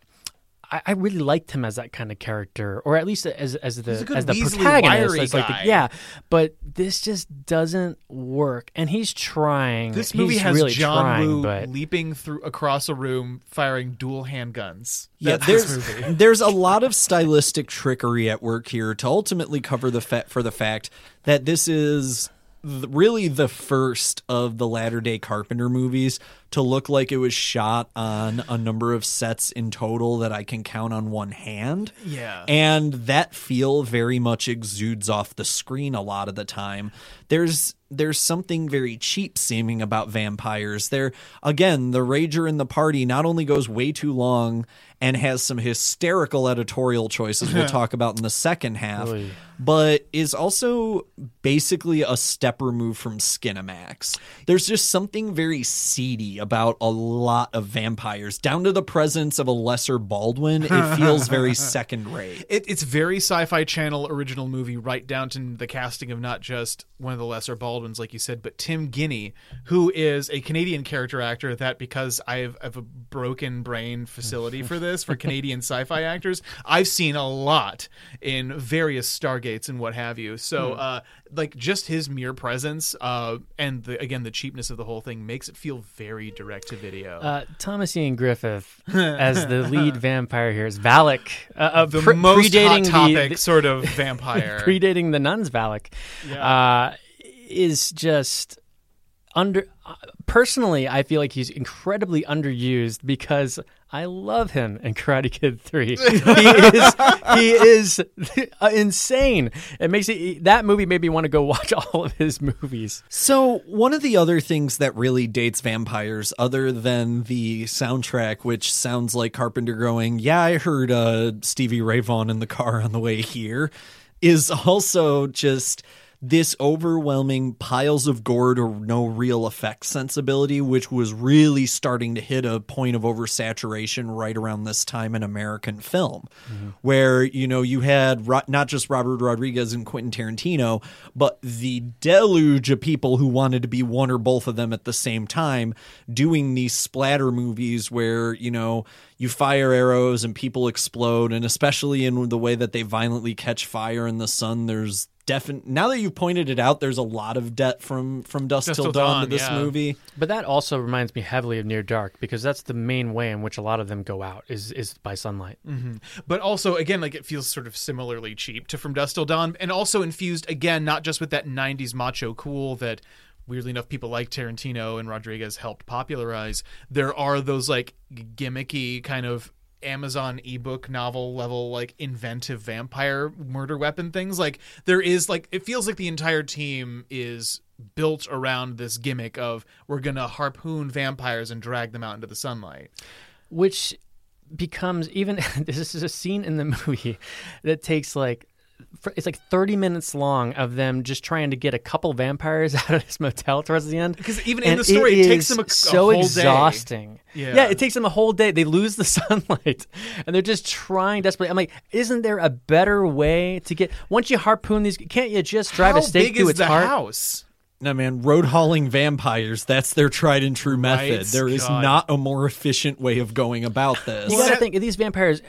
I, I really liked him as that kind of character, or at least as as the He's a good as the Weasley, protagonist. wiry as like the- yeah, but this just doesn't work, and he's trying. This He's movie has really John trying, Woo but leaping through across a room, firing dual handguns. Yeah, there's movie. there's a lot of stylistic trickery at work here to ultimately cover the fa- for the fact that this is th- really the first of the latter day Carpenter movies to look like it was shot on a number of sets in total that I can count on one hand. Yeah. And that feel very much exudes off the screen a lot of the time. There's there's something very cheap seeming about vampires. There again, the rager in the party not only goes way too long and has some hysterical editorial choices we'll talk about in the second half, Oy. But is also basically a step removed from Skinamax. There's just something very seedy about a lot of vampires, down to the presence of a lesser Baldwin. It feels very second rate. It, it's very Sci-Fi Channel original movie, right down to the casting of not just one of the lesser Baldwins, like you said, but Tim Guinee, who is a Canadian character actor. That because I have, I have a broken brain facility for this for Canadian sci-fi actors, I've seen a lot in various And what have you. So, Hmm. uh, like just his mere presence, uh, and the, again the cheapness of the whole thing makes it feel very direct to video. Uh, Thomas Ian Griffith as the lead vampire here is Valek, uh, uh, the pre- most predating hot topic the, the- sort of vampire. predating the nuns Valak, Yeah. uh, is just under. Uh, personally, I feel like he's incredibly underused because I love him in Karate Kid Three. he is he is insane. It makes it that movie made me want to go watch all of his movies. So, one of the other things that really dates vampires, other than the soundtrack, which sounds like Carpenter going, Yeah, I heard uh, Stevie Ray Vaughan in the car on the way here, is also just this overwhelming piles of gore to no real effect sensibility, which was really starting to hit a point of oversaturation right around this time in American film, Mm-hmm. where, you know, you had ro- not just Robert Rodriguez and Quentin Tarantino, but the deluge of people who wanted to be one or both of them at the same time doing these splatter movies where, you know, you fire arrows and people explode. And especially in the way that they violently catch fire in the sun, there's definite now that you've pointed it out there's a lot of debt from from dust, Dust till Till dawn, Dawn, to this yeah. movie But that also reminds me heavily of Near Dark because that's the main way in which a lot of them go out is is by sunlight. hmm But also, again, like it feels sort of similarly cheap to From Dust Till Dawn, and also infused again, not just with that '90s macho cool that weirdly enough people like Tarantino and Rodriguez helped popularize. There are those like gimmicky kind of Amazon ebook novel level like inventive vampire murder weapon things. Like there is like it feels like the entire team is built around this gimmick of we're gonna harpoon vampires and drag them out into the sunlight. which becomes even this is a scene in the movie that takes like it's like 30 minutes long of them just trying to get a couple vampires out of this motel towards the end Because even in the story, it takes them a- a so whole day. exhausting Yeah. it takes them a whole day they lose the sunlight and they're just trying desperately i'm like isn't there a better way to get once you harpoon these can't you just drive How a stake big through is its the heart house? no man road hauling vampires that's their tried and true method Right, there is God. not a more efficient way of going about this You got to think these vampires.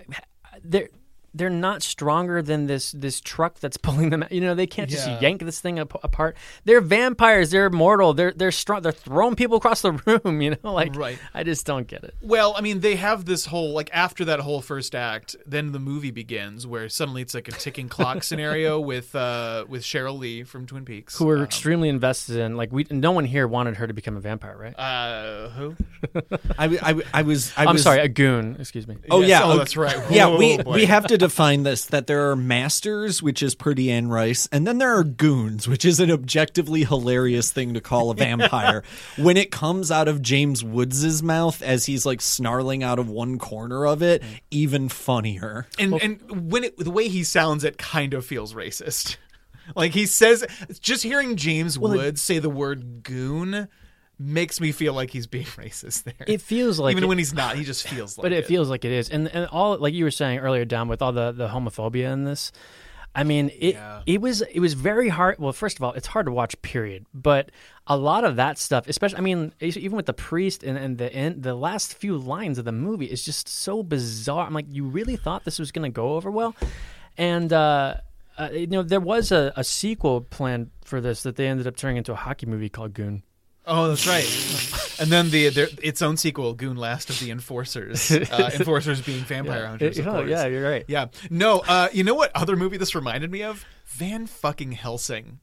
They're they're not stronger than this this truck that's pulling them. out. You know, they can't just Yeah. yank this thing ap- apart. They're vampires. They're immortal. They're they're strong. They're throwing people across the room. You know, like Right. I just don't get it. Well, I mean, they have this whole like after that whole first act, then the movie begins where suddenly it's like a ticking clock scenario with uh with Sheryl Lee from Twin Peaks. Who are extremely invested in like we. No one here wanted her to become a vampire, right? Uh, who? I, I, I was I I'm was, sorry, a goon. Excuse me. Oh Yes, yeah, oh, okay. that's right. Yeah, we boy. we have to define this that there are masters, which is pretty Anne Rice, and then there are goons, which is an objectively hilarious thing to call a vampire. when it comes out of James Woods's mouth as he's like snarling out of one corner of it, mm. even funnier. And and when it the way he sounds, it kind of feels racist. Like he says, just hearing James Woods say the word "goon" makes me feel like he's being racist there. It feels like even it- when he's not, he just feels like but it, feels like it is, and and all like you were saying earlier, Don, with all the the homophobia in this. I mean, it it was it was very hard. Well, first of all, it's hard to watch. Period. But a lot of that stuff, especially, I mean, even with the priest and, and the end, the last few lines of the movie is just so bizarre. I'm like, you really thought this was going to go over well? And uh, uh, you know, there was a, a sequel planned for this that they ended up turning into a hockey movie called Goon. Oh, that's right. and then the their, its own sequel, Goon Last of the Enforcers. Uh, enforcers being vampire Yeah. hunters, of Oh, yeah, you're right. Yeah. No, uh, you know what other movie this reminded me of? Van fucking Helsing.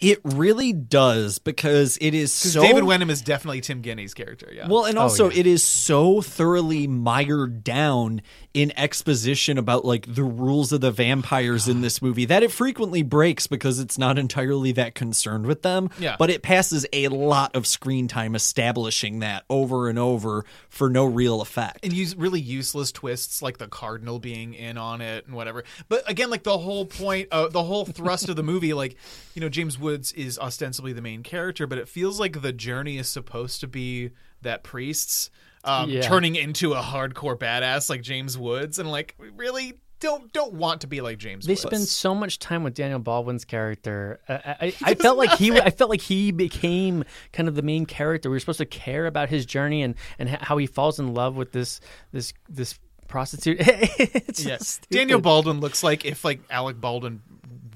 It really does because it is so David Wenham is definitely Tim Guinee's character. Yeah. Well, Oh, and also it is so thoroughly mired down in exposition about like the rules of the vampires in this movie that it frequently breaks because it's not entirely that concerned with them. Yeah. But it passes a lot of screen time establishing that over and over for no real effect. and use really useless twists like the cardinal being in on it and whatever. But again, like the whole point, uh, the whole thrust of the movie, like you know, James Woods is ostensibly the main character, but it feels like the journey is supposed to be that priest's um, Yeah. turning into a hardcore badass like James Woods, and like we really don't don't want to be like James. Woods. They Woods. spend so much time with Daniel Baldwin's character. Uh, I, I, felt like he, I felt like he became kind of the main character. We were supposed to care about his journey and and how he falls in love with this this this prostitute. it's Yeah. Daniel. Baldwin looks like if like Alec Baldwin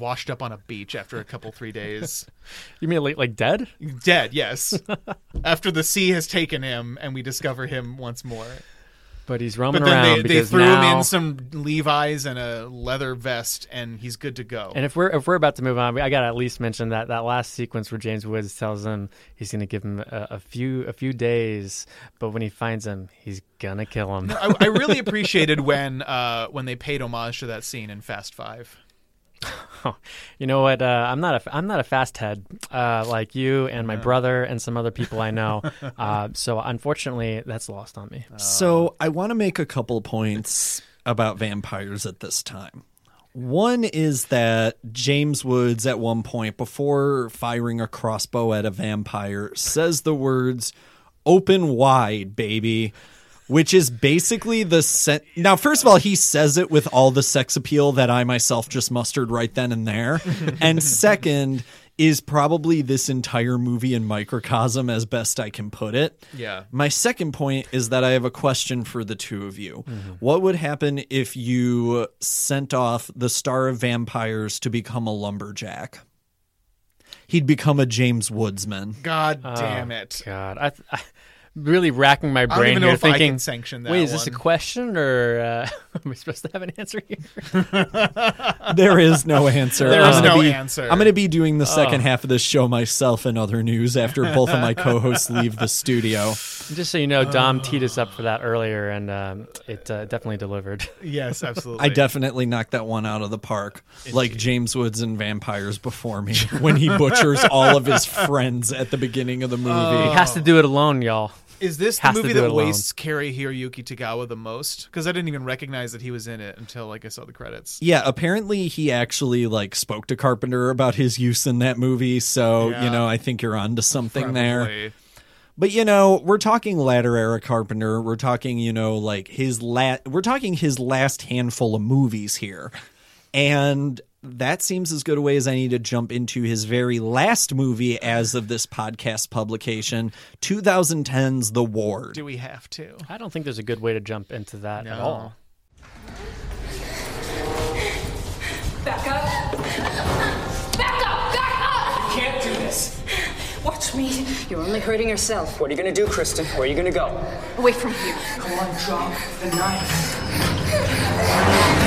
washed up on a beach after a couple three days. You mean like, like dead? Dead, yes. after the sea has taken him and we discover him once more. But he's roaming But then around they, they threw now, him in some Levi's and a leather vest, and he's good to go. And if we're if we're about to move on, I got to at least mention that that last sequence where James Woods tells him he's going to give him a, a few a few days, but when he finds him, he's gonna kill him. I, I really appreciated when uh, when they paid homage to that scene in Fast Five. You know what? Uh, I'm not a I'm not a fast head uh, like you and my Yeah. brother and some other people I know. uh, so unfortunately, that's lost on me. So I want to make a couple points about vampires at this time. One is that James Woods, at one point, before firing a crossbow at a vampire, says the words, open wide, baby. Which is basically the set. Now, first of all, he says it with all the sex appeal that I myself just mustered right then and there. and second, is probably this entire movie in microcosm as best I can put it. Yeah. My second point is that I have a question for the two of you. Mm-hmm. What would happen if you sent off the star of vampires to become a lumberjack? He'd become a James Woodsman. God Oh, damn it! God, I, I really racking my brain here, if I thinking, can sanction that Wait, is this a one." question or uh, am I supposed to have an answer here? There is no answer. There I'm gonna no be- answer. I'm going to be doing the second Oh. half of this show myself and other news after both of my co-hosts leave the studio. Just so you know, Dom teed us up for that earlier, and um, it uh, definitely delivered. Yes, absolutely. I definitely knocked that one out of the park, like James Woods and Vampires before me, when he butchers all of his friends at the beginning of the movie. He has to do it alone, y'all. Is this the movie that wastes Cary Hiroyuki Tagawa the most? Because I didn't even recognize that he was in it until like I saw the credits. Yeah, apparently he actually like spoke to Carpenter about his use in that movie, so Yeah. you know, I think you're onto something there. But you know, we're talking latter era Carpenter. We're talking, you know, like his la- we're talking his last handful of movies here. And that seems as good a way as any to jump into his very last movie as of this podcast publication, 2010's The Ward. Do we have to? I don't think there's a good way to jump into that at all. Back up! Back up! Back up! You Can't do this. Watch me. You're only hurting yourself. What are you gonna do, Kristen? Where are you gonna go? Away from here. Come on, drop the knife.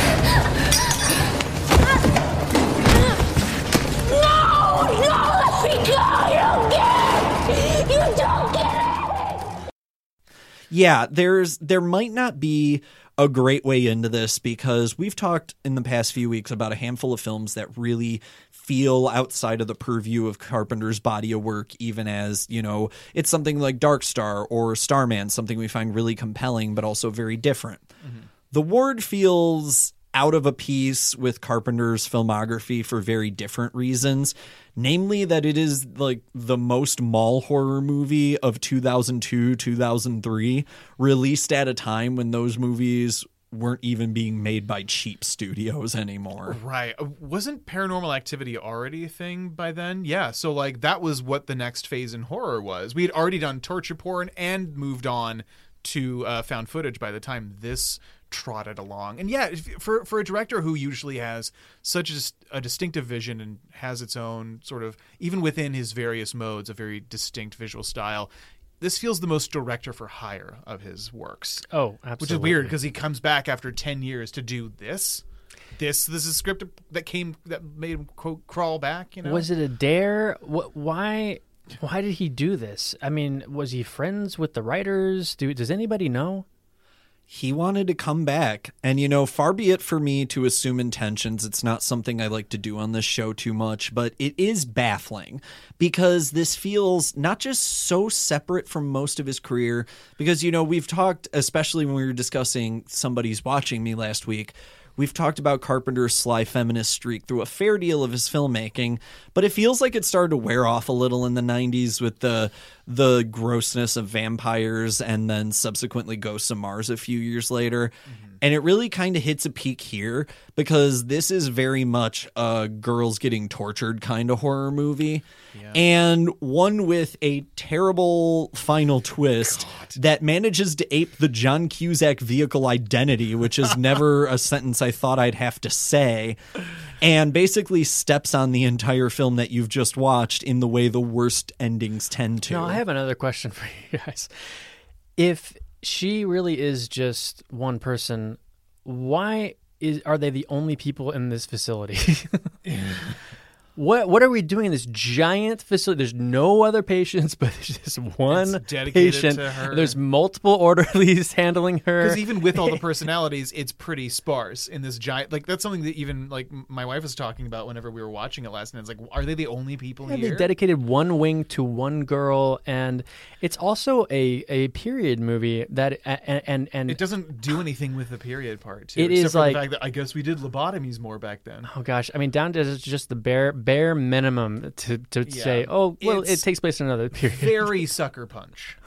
yeah there's there might not be a great way into this because we've talked in the past few weeks about a handful of films that really feel outside of the purview of Carpenter's body of work even as you know it's something like Dark Star or Starman something we find really compelling but also very different. Mm-hmm. The ward feels out of a piece with Carpenter's filmography for very different reasons. Namely, that it is like the most mall horror movie of 2002, 2003, released at a time when those movies weren't even being made by cheap studios anymore. Right. Uh, Wasn't paranormal activity already a thing by then? Yeah. So, like, that was what the next phase in horror was. We had already done torture porn and moved on to uh, found footage by the time this trotted along. And yeah, for, for a director who usually has such a distinctive vision and has its own sort of, even within his various modes, a very distinct visual style. This feels the most director for hire of his works. Oh, Which is weird because he comes back after 10 years to do this this this is a script that came that made him quote, crawl back you know Was it a dare? What? Why? Why did he do this? I mean, was he friends with the writers? Do, does anybody know? He wanted to come back. And, you know, far be it for me to assume intentions. It's not something I like to do on this show too much, but it is baffling because this feels not just so separate from most of his career, because, you know, we've talked, especially when we were discussing somebody's watching me last week. We've talked about Carpenter's sly feminist streak through a fair deal of his filmmaking, but it feels like it started to wear off a little in the 90s with the the grossness of vampires and then subsequently Ghosts of Mars a few years later. Mm-hmm. And it really kind of hits a peak here because this is very much a girls getting tortured kind of horror movie. And one with a terrible final twist that manages to ape the John Cusack vehicle identity, which is never a sentence I thought I'd have to say, and basically steps on the entire film that you've just watched in the way the worst endings tend to. No, I have another question for you guys. If she really is just one person. Why is are they the only people in this facility? what what are we doing in this giant facility? There's no other patients, but there's just one patient. to her. There's multiple orderlies handling her. Because even with all the personalities, it's pretty sparse in this giant. Like that's something that even like my wife was talking about whenever we were watching it last night. It's like, are they the only people Yeah, here? they dedicated one wing to one girl, and it's also a, a period movie that and and, and it doesn't do anything with the period part. Too, It except is for like- the fact that I guess we did lobotomies more back then. Oh gosh, I mean, down to just the bare bare minimum to to Yeah. say, oh well, It's it takes place in another period. Very sucker punch.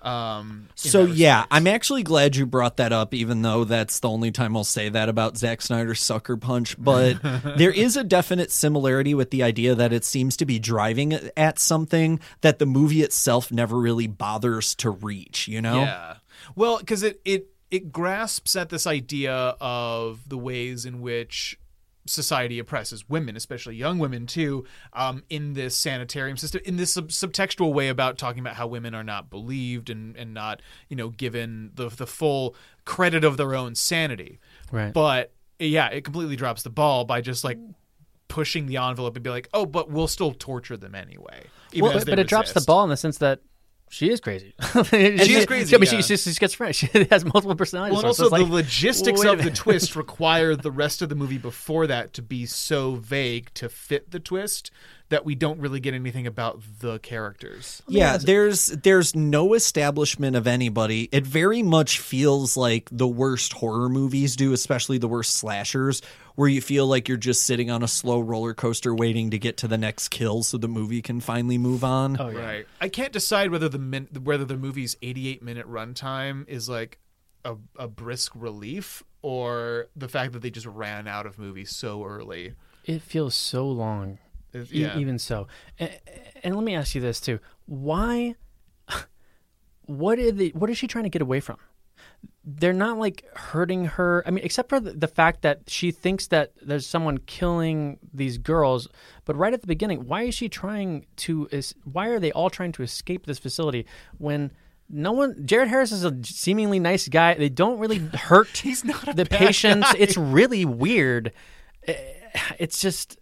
Um, So yeah, I'm actually glad you brought that up, even though that's the only time I'll say that about Zack Snyder's Sucker Punch. But there is a definite similarity with the idea that it seems to be driving at something that the movie itself never really bothers to reach. You know? Yeah. Well, because it it it grasps at this idea of the ways in which society oppresses women, especially young women too, um, in this sanitarium system, in this sub- subtextual way about talking about how women are not believed and, and not, you know, given the the full credit of their own sanity. Right. But yeah, it completely drops the ball by just like pushing the envelope and be like, oh, but we'll still torture them anyway. even Well, they but it drops the ball in the sense that she is crazy. She is crazy, I mean, yeah. she, she's schizophrenic. She has multiple personalities. Well, and also it's the like, logistics of the twist require the rest of the movie before that to be so vague to fit the twist that we don't really get anything about the characters. Yeah, there's there's no establishment of anybody. It very much feels like the worst horror movies do, especially the worst slashers, where you feel like you're just sitting on a slow roller coaster waiting to get to the next kill so the movie can finally move on. Oh, Right. I can't decide whether the min- whether the movie's 88 minute runtime is like a, a brisk relief or the fact that they just ran out of movies so early. It feels so long. It- E- even so, and, and let me ask you this too: Why? What is the, What is she trying to get away from? They're not like hurting her. I mean, except for the, the fact that she thinks that there's someone killing these girls. But right at the beginning, why is she trying to? Is why are they all trying to escape this facility when? No one. Jared Harris is a seemingly nice guy. They don't really hurt He's not the patients. guy. It's really weird. Eh, It's just,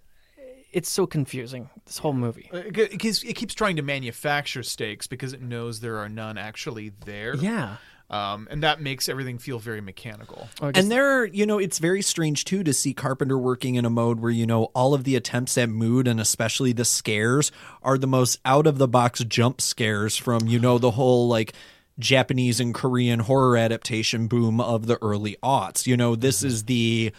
it's so confusing. This whole movie. Because it keeps trying to manufacture stakes because it knows there are none actually there. Yeah. Um, and that makes everything feel very mechanical. And there, you know, it's very strange too to see Carpenter working in a mode where, you know, all of the attempts at mood and especially the scares are the most out of the box jump scares from, you know, the whole like Japanese and Korean horror adaptation boom of the early aughts. You know, this is the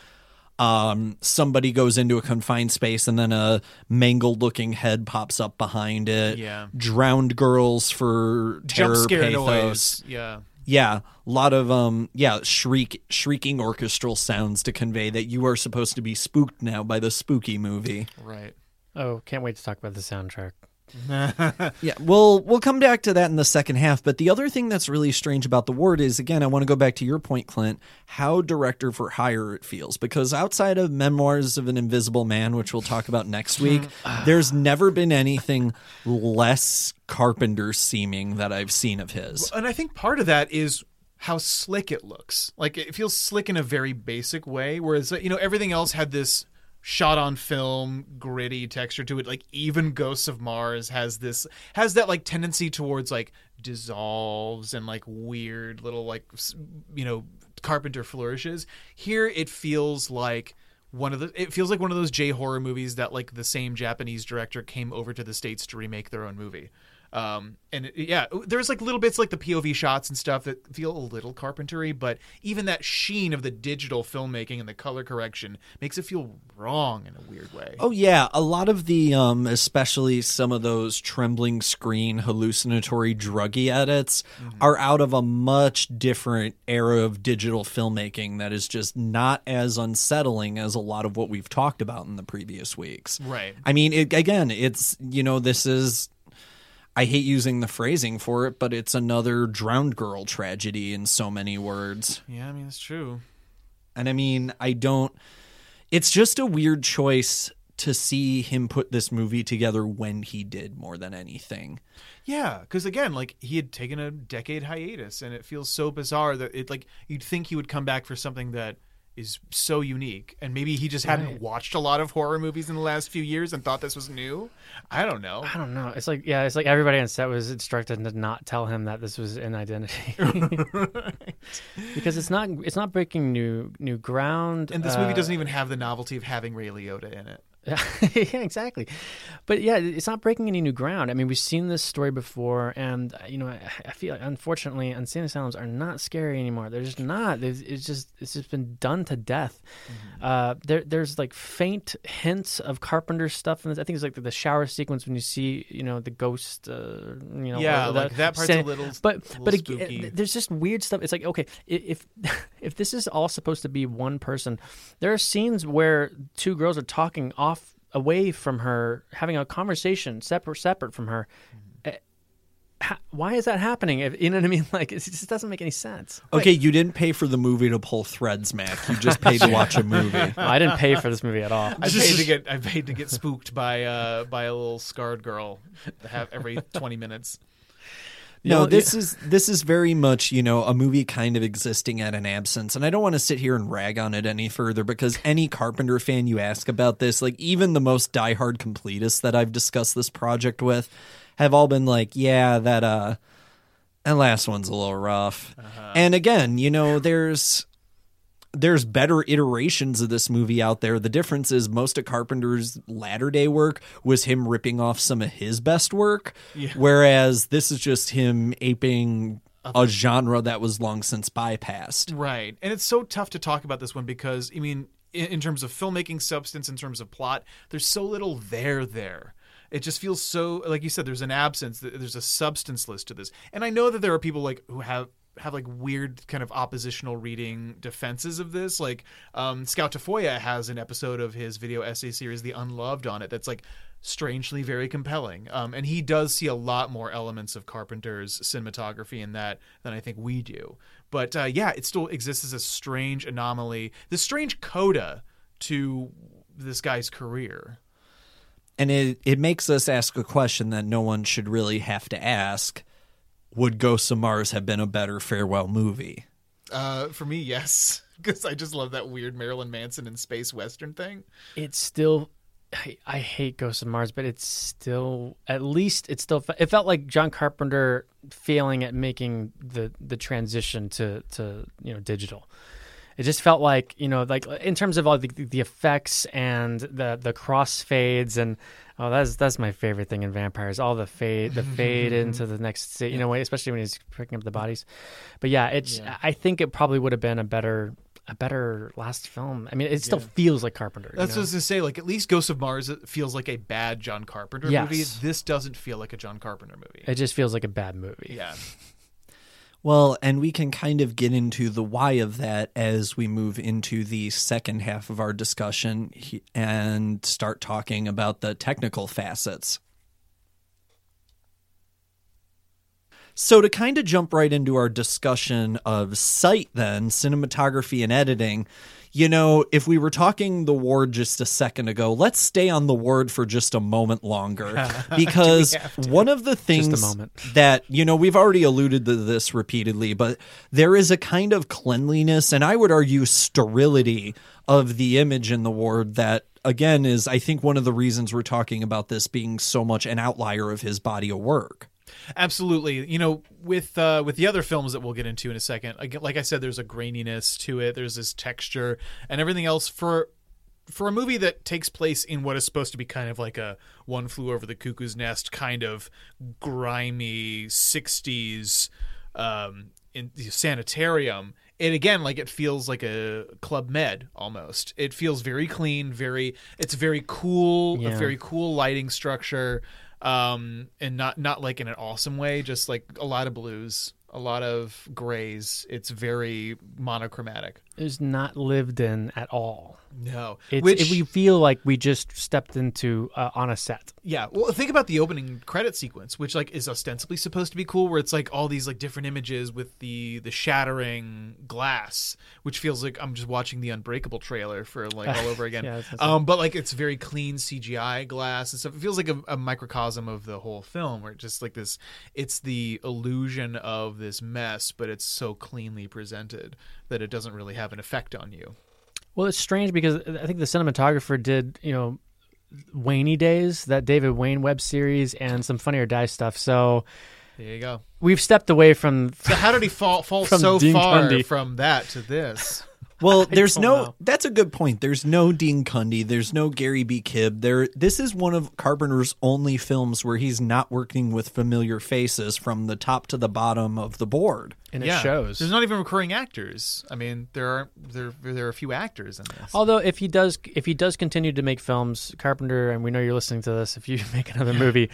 um somebody goes into a confined space and then a mangled looking head pops up behind it. Yeah. Drowned girls for terror Jump scare pathos. noise. Yeah. Yeah, a lot of um yeah, shriek shrieking orchestral sounds to convey that you are supposed to be spooked now by the spooky movie. Right. Oh, can't wait to talk about the soundtrack. Yeah, we'll we'll come back to that in the second half, but the other thing that's really strange about the word is again, I want to go back to your point Clint, how director for hire it feels because outside of Memoirs of an Invisible Man, which we'll talk about next week, there's never been anything less Carpenter seeming that I've seen of his. And I think part of that is how slick it looks. Like it feels slick in a very basic way, whereas you know everything else had this shot on film gritty texture to it. Like even ghosts of mars has this has that like tendency towards like dissolves and like weird little like you know carpenter flourishes. Here it feels like one of the it feels like one of those j horror movies that like the same japanese director came over to the states to remake their own movie um and it, yeah there's like little bits like the pov shots and stuff that feel a little carpentry, but even that sheen of the digital filmmaking and the color correction makes it feel wrong in a weird way Oh yeah, a lot of the um especially some of those trembling screen hallucinatory druggy edits are out of a much different era of digital filmmaking that is just not as unsettling as a lot of what we've talked about in the previous weeks. Right. I mean, it, again, it's you know, this is I hate using the phrasing for it, but it's another drowned girl tragedy in so many words. yeah i mean it's true And I mean, I don't. It's just a weird choice to see him put this movie together when he did more than anything. Yeah, because again, like he had taken a decade hiatus, and it feels so bizarre that it like you'd think he would come back for something that is so unique, and maybe he just hadn't Right. watched a lot of horror movies in the last few years and thought this was new. I don't know. I don't know. It's like yeah, it's like everybody on set was instructed to not tell him that this was an identity, because it's not it's not breaking new new ground. And this movie uh, doesn't even have the novelty of having Ray Liotta in it. yeah, exactly. But yeah, it's not breaking any new ground. I mean, we've seen this story before, and uh, you know, I, I feel like, unfortunately, insane asylums are not scary anymore. They're just not. It's, it's just it's just been done to death. Uh, there there's like faint hints of Carpenter stuff, and I think it's like the, the shower sequence when you see you know the ghost. Uh, you know, Yeah, like that part's a little- But little but again, spooky. there's just weird stuff. It's like okay, if if this is all supposed to be one person, there are scenes where two girls are talking off away from her, having a conversation separate separate from her. Eh, ha- Why is that happening? If, you know what I mean? Like it just doesn't make any sense. Okay, you didn't pay for the movie to pull threads, Mac. You just paid to watch a movie. I didn't pay for this movie at all. I paid to get I paid to get spooked by uh by a little scarred girl have every twenty minutes. No, this is this is very much you know a movie kind of existing at an absence, and I don't want to sit here and rag on it any further because any Carpenter fan you ask about this, like even the most diehard completists that I've discussed this project with, have all been like, yeah, that uh, that last one's a little rough. And again, you know, there's there's better iterations of this movie out there. The difference is most of Carpenter's latter day work was him ripping off some of his best work, Yeah. whereas this is just him aping a genre that was long since bypassed. Right. And it's so tough to talk about this one because, I mean, in, in terms of filmmaking substance, in terms of plot, there's so little there there. It just feels so, like you said, there's an absence, there's a substance list to this. And I know that there are people like who have have like weird kind of oppositional reading defenses of this. Like um scout tafoya has an episode of his video essay series the unloved on it that's like strangely very compelling. Um and he does see a lot more elements of carpenter's cinematography in that than i think we do. But uh yeah it still exists as a strange anomaly this strange coda to this guy's career. And it, it makes us ask a question that no one should really have to ask. Would Ghosts of Mars have been a better farewell movie? uh for me yes because i just love that weird marilyn manson and space western thing It's still. I, I hate Ghosts of Mars, but it's still at least it still it felt like John Carpenter failing at making the the transition to to you know digital. It just felt like you know like in terms of all the, the effects and the the crossfades and oh that's that's my favorite thing in vampires all the fade the fade into the next you know especially when he's picking up the bodies. But yeah, it's Yeah. I think it probably would have been a better a better last film. I mean, it still Yeah. feels like Carpenter. you That's know? what I was gonna say. Like at least Ghost of Mars feels like a bad John Carpenter Yes. movie. This doesn't feel like a John Carpenter movie. It just feels like a bad movie. Yeah. Well, and we can kind of get into the why of that as we move into the second half of our discussion and start talking about the technical facets. So, to kind of jump right into our discussion of sight, then, cinematography and editing, you know, if we were talking the ward just a second ago, let's stay on the ward for just a moment longer. Because Do we have to? one of the things that, you know, we've already alluded to this repeatedly, but there is a kind of cleanliness and I would argue sterility of the image in the ward that, again, is, I think, one of the reasons we're talking about this being so much an outlier of his body of work. Absolutely. You know, with uh, with the other films that we'll get into in a second, like, like I said, there's a graininess to it. There's this texture and everything else for for a movie that takes place in what is supposed to be kind of like a one flew over the cuckoo's nest kind of grimy 60s um, in sanitarium it again like it feels like a club med almost it feels very clean very it's very cool a very cool lighting structure um and not not like in an awesome way just like a lot of blues a lot of grays. It's very monochromatic. Is not lived in at all. No, It's, which it, we feel like we just stepped into uh, on a set. Yeah, well, think about the opening credit sequence, which like is ostensibly supposed to be cool, where it's like all these like different images with the the shattering glass, which feels like I'm just watching the Unbreakable trailer for like all over again. Yeah, um, but like it's very clean CGI glass and stuff. It feels like a, a microcosm of the whole film, where it's just like this. It's the illusion of this mess, but it's so cleanly presented that it doesn't really have an effect on you. Well, it's strange because I think the cinematographer did, you know, Wainy Days, that David Wain web series, and some Funny or Die stuff. So There you go. we've stepped away from. So how did he fall fall so Dean far Cundy. from that to this? Well, there's no. know. That's a good point. There's no Dean Cundy. There's no Gary B. Kibbe. There. This is one of Carpenter's only films where he's not working with familiar faces from the top to the bottom of the board. And it yeah. shows. There's not even recurring actors. I mean, there are there there are a few actors in this. Although if he does if he does continue to make films, Carpenter, and we know you're listening to this, if you make another movie,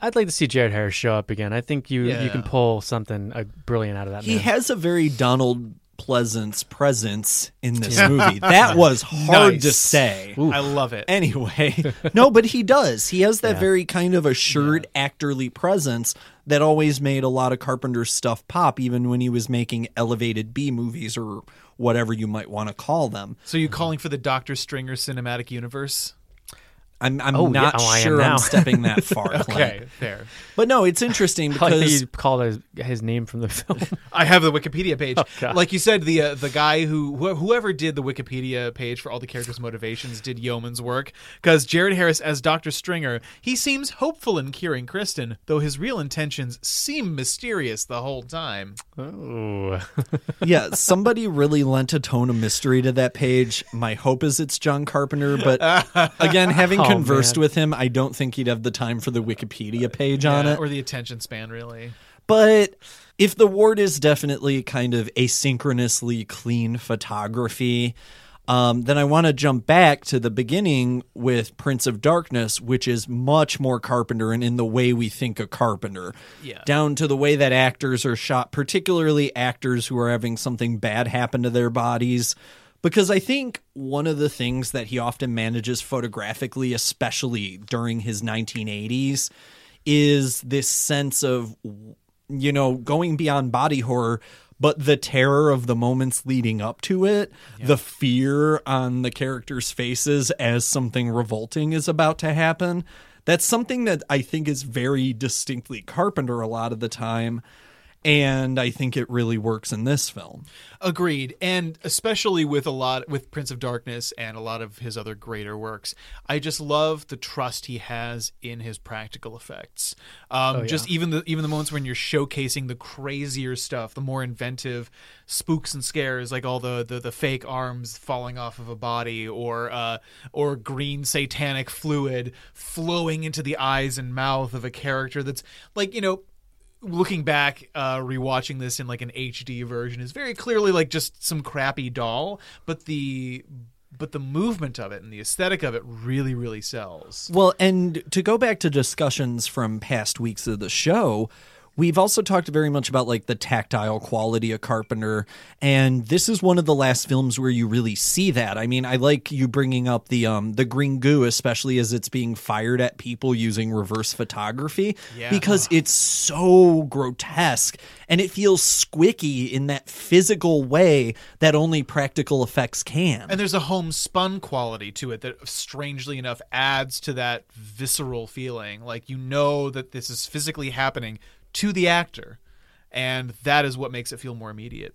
I'd like to see Jared Harris show up again. I think you you can pull something uh, brilliant out of that. He man. has a very Donald Pleasance presence in this Yeah. movie. That was hard to Nice. say. I love it. Anyway, no, but he does. He has that Yeah. very kind of assured actorly presence that always made a lot of Carpenter's stuff pop, even when he was making elevated B movies or whatever you might want to call them. So you calling for the Doctor Stringer cinematic universe? I'm I'm Oh, yeah. not Oh, sure. I'm stepping that far. Okay, Clint. fair. But no, it's interesting I like that because you called his, his name from the film. I have the Wikipedia page. Oh, like you said, the uh, the guy who wh- whoever did the Wikipedia page for all the characters' motivations did yeoman's work. Because Jared Harris as Doctor Stringer, he seems hopeful in curing Kristen, though his real intentions seem mysterious the whole time. oh, yeah, somebody really lent a tone of mystery to that page. My hope is it's John Carpenter, but again, having conversed man. with him, I don't think he'd have the time for the Wikipedia page on it. or the attention span, really. But if the ward is definitely kind of asynchronously clean photography, um, then I want to jump back to the beginning with Prince of Darkness, which is much more Carpenter and in the way we think a Carpenter. Yeah. Down to the way that actors are shot, particularly actors who are having something bad happen to their bodies. Because I think one of the things that he often manages photographically, especially during his 1980s, is this sense of you know going beyond body horror but the terror of the moments leading up to it the fear on the characters faces as something revolting is about to happen. That's something that i think is very distinctly carpenter a lot of the time and i think it really works in this film Agreed, and especially with a lot with Prince of Darkness and a lot of his other greater works, I just love the trust he has in his practical effects. Um, Oh, yeah. Just even the even the moments when you're showcasing the crazier stuff, the more inventive spooks and scares, like all the the, the fake arms falling off of a body, or uh, or green satanic fluid flowing into the eyes and mouth of a character. That's like you know looking back uh rewatching this in like an HD version is very clearly like just some crappy doll but the but the movement of it and the aesthetic of it really really sells. Well, and to go back to discussions from past weeks of the show, we've also talked very much about like the tactile quality of Carpenter, and this is one of the last films where you really see that. I mean, I like you bringing up the um the green goo, especially as it's being fired at people using reverse photography, Yeah. because it's so grotesque and it feels squicky in that physical way that only practical effects can. and there's a homespun quality to it that strangely enough adds to that visceral feeling like you know that this is physically happening to the actor and that is what makes it feel more immediate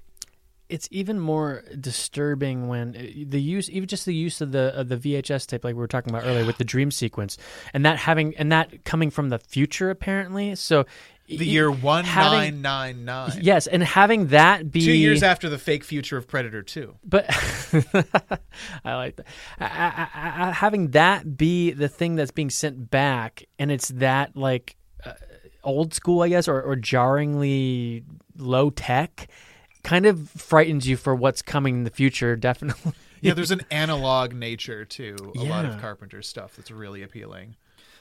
it's even more disturbing when uh, the use, even just the use of the of the VHS tape, like we were talking about earlier, with the dream sequence, and that having and that coming from the future apparently. So the year having- 1999 Yes, and having that be two years after the fake future of predator 2 But I like that. I, I, I, having that be the thing that's being sent back, and it's that like old school, I guess, or, or jarringly low tech, kind of frightens you for what's coming in the future. Definitely. Yeah, there's an analog nature to a lot of Yeah. Carpenter's stuff that's really appealing.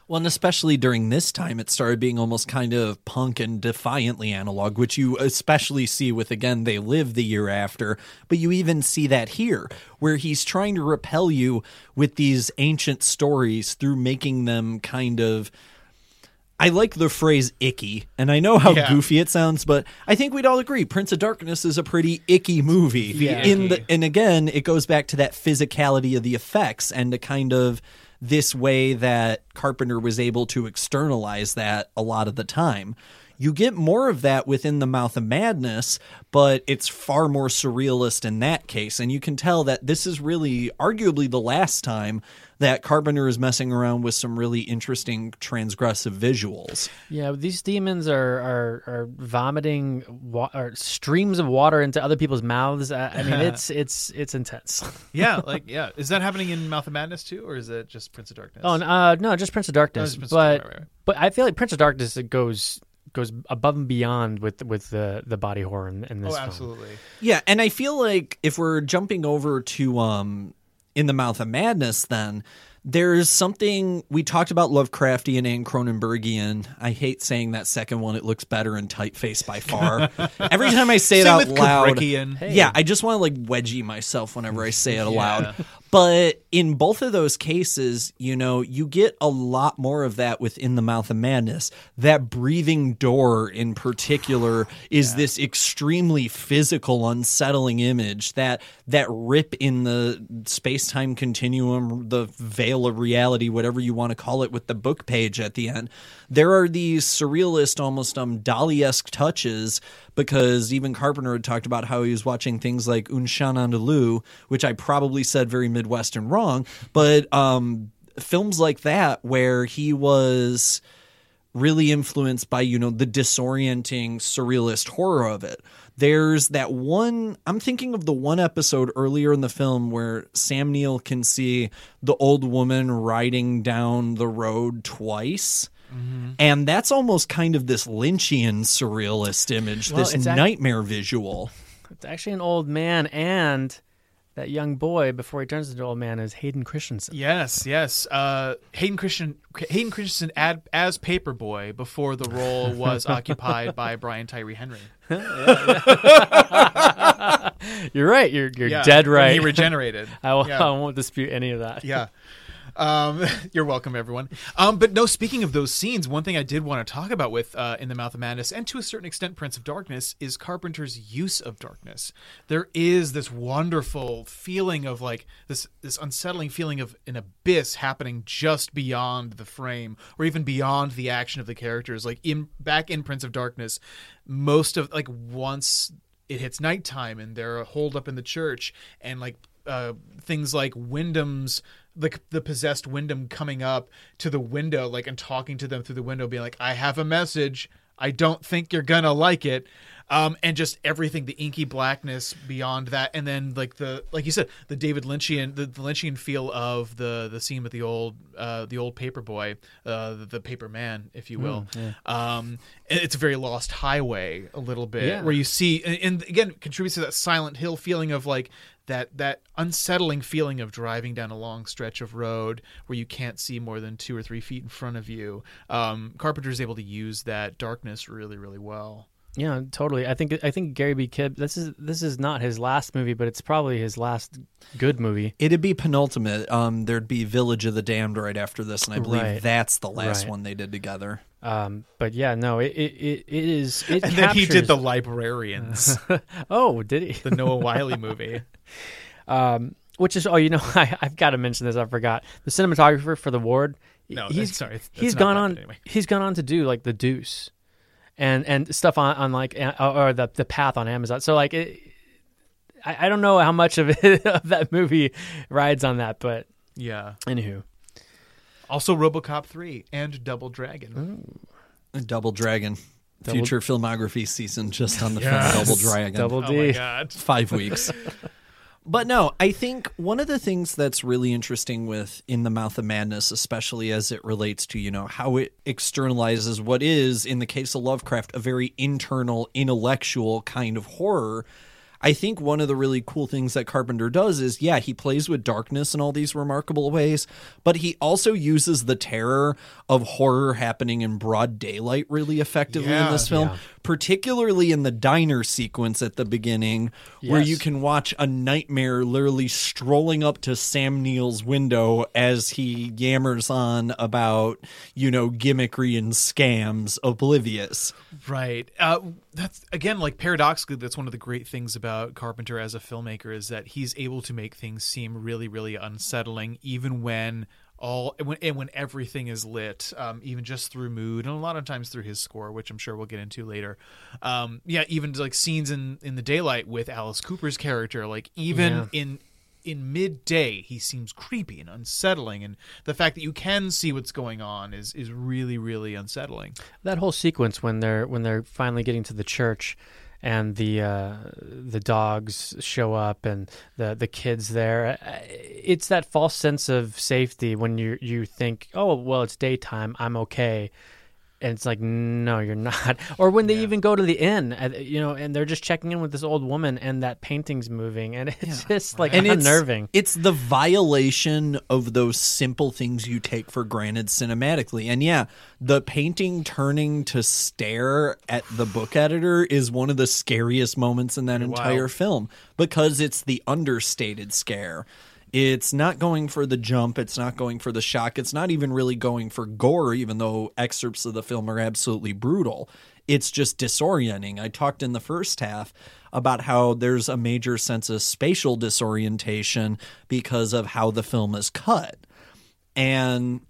Well, and especially during this time, it started being almost kind of punk and defiantly analog, which you especially see with, again, They Live the year after. But you even see that here, where he's trying to repel you with these ancient stories through making them kind of. I like the phrase icky, and I know how Yeah. goofy it sounds, but I think we'd all agree Prince of Darkness is a pretty icky movie. Yeah. In the and again, it goes back to that physicality of the effects and the kind of this way that Carpenter was able to externalize that a lot of the time. You get more of that within the Mouth of Madness, but it's far more surrealist in that case. And you can tell that this is really arguably the last time that Carpenter is messing around with some really interesting transgressive visuals. Yeah, these demons are are, are vomiting wa- or streams of water into other people's mouths. I, I mean, it's it's it's intense. yeah, like yeah. Is that happening in Mouth of Madness too, or is it just Prince of Darkness? Oh uh, no, just Prince of Darkness. just Prince of- but right, right, right. but I feel like Prince of Darkness it goes goes above and beyond with with the the body horror in, in this. Oh, film. absolutely. Yeah, and I feel like if we're jumping over to um in the mouth of madness then there's something we talked about Lovecraftian and Cronenbergian. I hate saying that second one; it looks better in typeface by far. Every time I say it Same out loud, Hey. yeah, I just want to like wedgie myself whenever I say it aloud. Yeah. But in both of those cases, you know, you get a lot more of that within the mouth of madness. That breathing door in particular is this extremely physical, unsettling image. That that rip in the space time continuum, the veil of reality, whatever you want to call it, with the book page at the end. There are these surrealist, almost um Dali esque touches because even Carpenter had talked about how he was watching things like Un Chien Andalou, which I probably said very Midwestern wrong, but um, films like that where he was really influenced by you know the disorienting surrealist horror of it. There's that one i'm thinking of the one episode earlier in the film where sam neill can see the old woman riding down the road twice and that's almost kind of this lynchian surrealist image Well, this it's act- nightmare visual It's actually an old man and that young boy before he turns into an old man is Hayden Christensen. Yes, yes. Uh, Hayden Christian, Hayden Christensen ad, as Paperboy before the role was occupied by Brian Tyree Henry. You're right. You're you're Yeah, dead right. he regenerated. I, will, Yeah. I won't dispute any of that. yeah. Um, you're welcome, everyone. Um, but no, speaking of those scenes, one thing I did want to talk about with uh, In the Mouth of Madness, and to a certain extent, Prince of Darkness, is Carpenter's use of darkness. There is this wonderful feeling of like this this unsettling feeling of an abyss happening just beyond the frame, or even beyond the action of the characters. Like in back in Prince of Darkness, most of like once it hits nighttime and they're holed up in the church and like uh, things like Wyndham's the the possessed Wyndham coming up to the window like and talking to them through the window being like I have a message. I don't think you're gonna like it. Um and just everything the inky blackness beyond that. And then like the like you said the David Lynchian the, the Lynchian feel of the the scene with the old uh the old paper boy uh the, the paper man if you will. Mm, um it's a very lost highway a little bit Yeah. where you see and, and again contributes to that silent hill feeling of like that that unsettling feeling of driving down a long stretch of road where you can't see more than two or three feet in front of you um carpenter's able to use that darkness really really well Yeah, totally. I think I think Gary B. Kibbe. This is this is not his last movie, but it's probably his last good movie. It'd be penultimate. Um, there'd be Village of the Damned right after this, and I believe Right. that's the last Right. one they did together. Um, but yeah, no, it it, it, it is. It and then he did the librarians oh, did he? the noah wyle movie um, which is oh, you know, I, I've got to mention this. I forgot the cinematographer for the ward. No, he's that's- sorry, that's He's not gone on. anyway. He's gone on to do like the Deuce, and and stuff on on like or the the Path on Amazon. So like, it, I I don't know how much of it of that movie rides on that, but yeah anywho. also robocop 3 and double dragon Double Dragon. Double- Future filmography season just on the Yes. film Double Dragon. Double oh D. my god Five weeks. But no, I think one of the things that's really interesting with In the Mouth of Madness, especially as it relates to, you know, how it externalizes what is, in the case of Lovecraft, a very internal, intellectual kind of horror. I think one of the really cool things that Carpenter does is, yeah, he plays with darkness in all these remarkable ways, but he also uses the terror of horror happening in broad daylight really effectively Yeah. in this film, Yeah. particularly in the diner sequence at the beginning, where you can watch a nightmare literally strolling up to Sam Neill's window as he yammers on about, you know, gimmickry and scams, oblivious. Right. Uh, that's again like paradoxically, that's one of the great things about Carpenter as a filmmaker is that he's able to make things seem really, really unsettling, even when all when and when everything is lit, um, even just through mood, and a lot of times through his score, which I'm sure we'll get into later. Um, yeah, even like scenes in in the daylight with Alice Cooper's character, like even Yeah. in in midday he seems creepy and unsettling and the fact that you can see what's going on is is really really unsettling that whole sequence when they're when they're finally getting to the church and the uh, the dogs show up and the the kids there. Uh, it's that false sense of safety when you you think oh well it's daytime. I'm okay and it's like no you're not or when they even go to the inn you know and they're just checking in with this old woman and that painting's moving and it's just like and unnerving It's, it's the violation of those simple things you take for granted cinematically. And yeah, the painting turning to stare at the book editor is one of the scariest moments in that Wow. entire film because it's the understated scare. It's not going for the jump. It's not going for the shock. It's not even really going for gore, even though excerpts of the film are absolutely brutal. It's just disorienting. I talked in the first half about how there's a major sense of spatial disorientation because of how the film is cut. And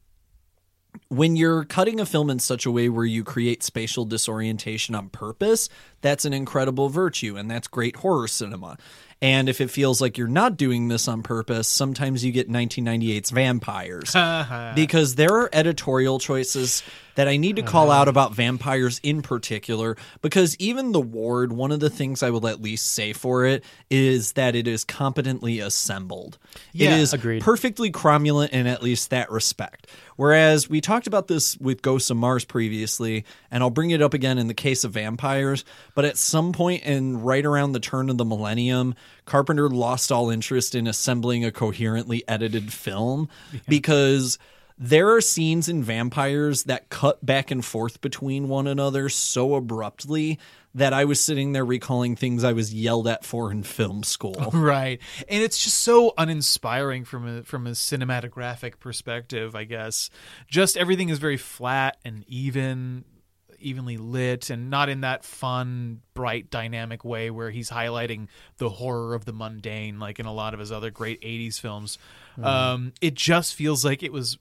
when you're cutting a film in such a way where you create spatial disorientation on purpose, that's an incredible virtue and that's great horror cinema. And if it feels like you're not doing this on purpose, sometimes you get 1998's Vampires. because there are editorial choices that I need to call out about vampires in particular. Because even The Ward, one of the things I will at least say for it is that it is competently assembled. Yeah, it is agreed. perfectly cromulent in at least that respect. Whereas we talked about this with Ghosts of Mars previously, and I'll bring it up again in the case of vampires. But at some point in right around the turn of the millennium, Carpenter lost all interest in assembling a coherently edited film because there are scenes in vampires that cut back and forth between one another so abruptly that I was sitting there recalling things I was yelled at for in film school. right. And it's just so uninspiring from a from a cinematographic perspective i guess. Just everything is very flat and even evenly lit and not in that fun bright dynamic way where he's highlighting the horror of the mundane like in a lot of his other great 80s films. Um it just feels like it was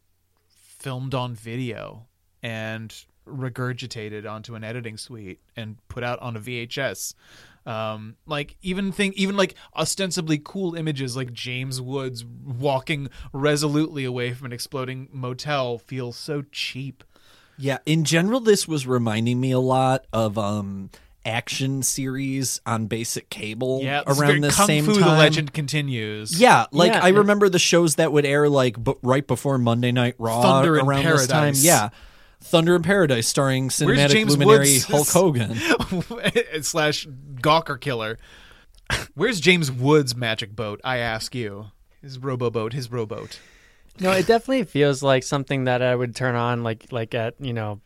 filmed on video and regurgitated onto an editing suite and put out on a VHS. Um, like even thing, even like ostensibly cool images like James Woods walking resolutely away from an exploding motel feel so cheap. Yeah, in general, this was reminding me a lot of um action series on basic cable Yeah, around the same Fu: time. The Legend continues. Yeah, like Yeah, I and- remember the shows that would air like b- right before Monday Night Raw Thunder in around this time. Paradise. Yeah. Thunder in Paradise starring cinematic James luminary Woods? Hulk Hogan. slash Gawker killer. Where's James Woods' magic boat? I ask you. His robo boat. His rowboat. No, it definitely feels like something that I would turn on like like at you know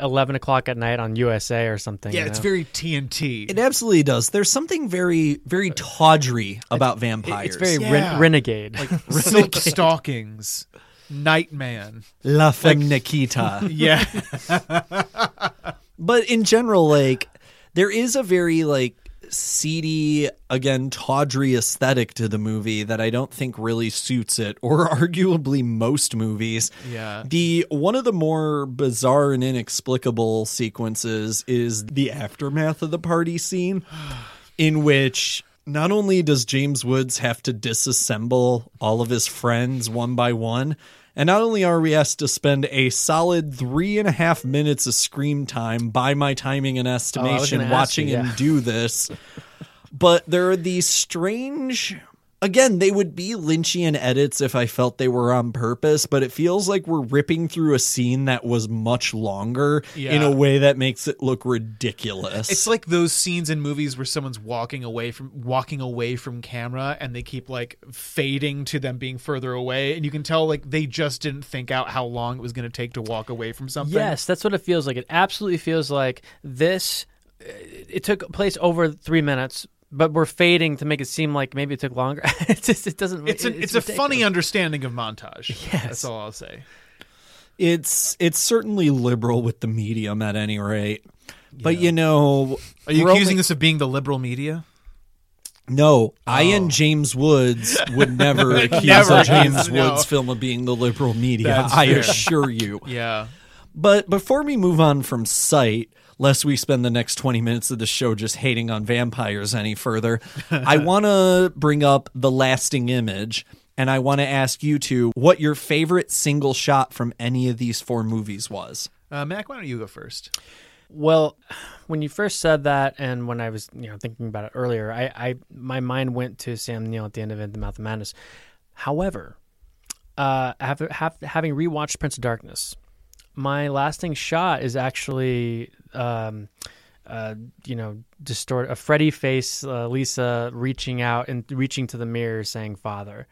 eleven o'clock at night on USA or something. Yeah, you it's very TNT. It absolutely does. There's something very, very tawdry about vampires. it's very Yeah. ren- renegade. like silk stockings, Nightman. La Femme Nikita. Yeah, but in general like there is a very like seedy again tawdry aesthetic to the movie that i don't think really suits it or arguably most movies Yeah. the one of the more bizarre and inexplicable sequences is the aftermath of the party scene in which not only does James Woods have to disassemble all of his friends one by one, and not only are we asked to spend a solid three and a half minutes of screen time by my timing and estimation gonna watching you, him do this, but there are these strange. Again, they would be Lynchian edits if I felt they were on purpose, but it feels like we're ripping through a scene that was much longer in a way that makes it look ridiculous. It's like those scenes in movies where someone's walking away from walking away from camera and they keep like fading to them being further away and you can tell like they just didn't think out how long it was going to take to walk away from something. Yes, that's what it feels like. It absolutely feels like this. It took place over three minutes, but we're fading to make it seem like maybe it took longer. it just it doesn't. It's, it- a, it's, a funny understanding of montage. Yes. That's all I'll say. it's it's certainly liberal with the medium at any rate. But you know, Are you accusing only- us of being the liberal media? No, I oh. and James Woods would never accuse Never, a James no. Woods film of being the liberal media. That's I fair. assure you. Yeah. But before we move on from Sight, lest we spend the next 20 minutes of the show just hating on vampires any further, I want to bring up The Lasting Image. And I want to ask you two what your favorite single shot from any of these four movies was. Uh, Mac, why don't you go first? Well, when you first said that, and when I was you know thinking about it earlier, I, I my mind went to Sam Neill at the end of In the Mouth of Madness. However, uh, after have, having rewatched Prince of Darkness, my lasting shot is actually. Um, uh, you know, distort a Freddy face, uh, Lisa reaching out and reaching to the mirror, saying "Father."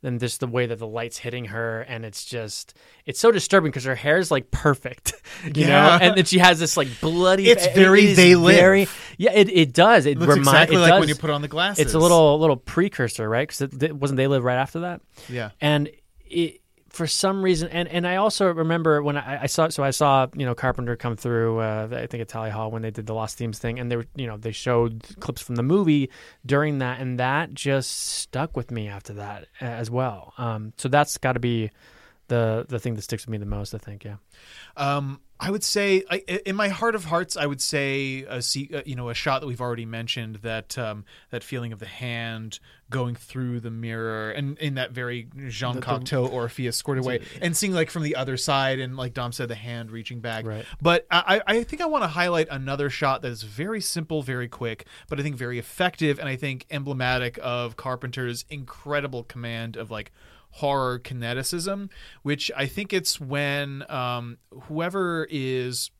Then just the way that the light's hitting her, and it's just it's so disturbing because her hair is like perfect, you Yeah. know, and then she has this like bloody. It's it very is They Live. very- yeah, it, it does. It Looks remi- exactly it like when you put on the glasses. It's a little little precursor, right? Because it, it wasn't they live right after that. Yeah. and it for some reason, and and I also remember when I, I saw so I saw you know Carpenter come through. Uh, I think at Tally Hall when they did the Lost Themes thing, and they were you know they showed clips from the movie during that, and that just stuck with me after that uh, as well. Um, so that's got to be the the thing that sticks with me the most. I think, yeah. Um, I would say, I, in my heart of hearts, I would say a uh, you know a shot that we've already mentioned that um, that feeling of the hand going through the mirror and in that very Jean The- the- Cocteau Orpheus scored away, and seeing like from the other side, and like Dom said, the hand reaching back. Right. But I, I think I want to highlight another shot that is very simple, very quick, but I think very effective, and I think emblematic of Carpenter's incredible command of like horror kineticism, which I think it's when um, whoever is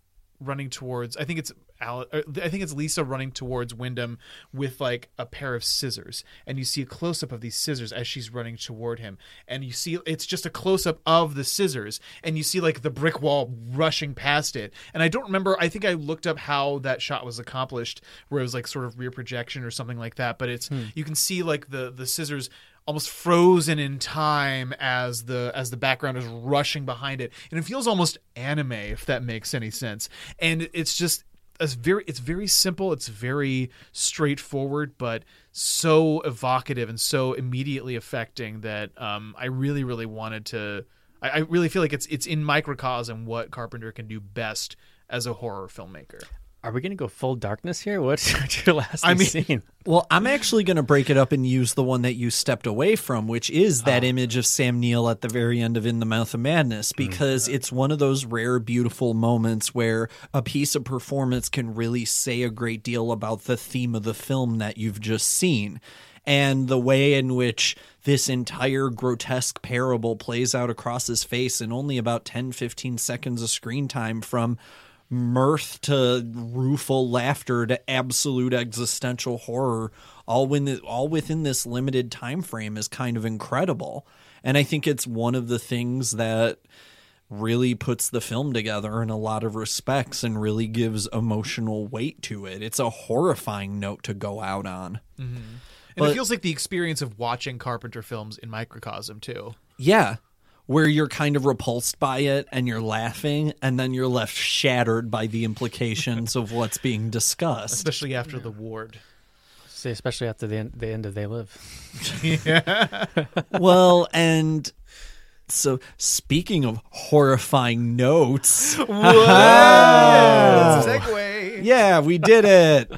running towards, I think it's Al- I think it's Lisa running towards Wyndham with like a pair of scissors, and you see a close up of these scissors as she's running toward him, and you see it's just a close up of the scissors, and you see like the brick wall rushing past it. And I don't remember. I think I looked up how that shot was accomplished, where it was like sort of rear projection or something like that. But it's you can see like the the scissors almost frozen in time as the as the background is rushing behind it. And it feels almost anime if that makes any sense. And it's just it's very it's very simple it's very straightforward but so evocative and so immediately affecting that um, i really really wanted to I, I really feel like it's it's in microcosm what carpenter can do best as a horror filmmaker Are we going to go full darkness here? What's what's your last I mean- scene? Well, I'm actually going to break it up and use the one that you stepped away from, which is ah. that image of Sam Neill at the very end of In the Mouth of Madness, mm. because it's one of those rare, beautiful moments where a piece of performance can really say a great deal about the theme of the film that you've just seen. And the way in which this entire grotesque parable plays out across his face in only about 10, 15 seconds of screen time from mirth to rueful laughter to absolute existential horror all when all within this limited time frame is kind of incredible. And i think it's one of the things that really puts the film together in a lot of respects and really gives emotional weight to it. It's a horrifying note to go out on. Mm-hmm. And But- it feels like the experience of watching carpenter films in microcosm too. Yeah where you're kind of repulsed by it and you're laughing and then you're left shattered by the implications of what's being discussed especially after the ward Say, especially after the end, the end of They Live. yeah. well, and so speaking of horrifying notes, Whoa! Segue. Yeah, we did it.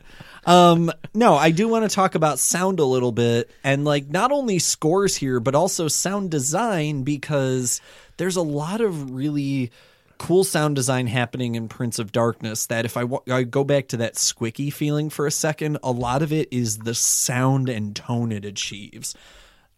Um, no, I do want to talk about sound a little bit and like not only scores here, but also sound design because there's a lot of really cool sound design happening in Prince of Darkness that if I, I go back to that squicky feeling for a second, a lot of it is the sound and tone it achieves.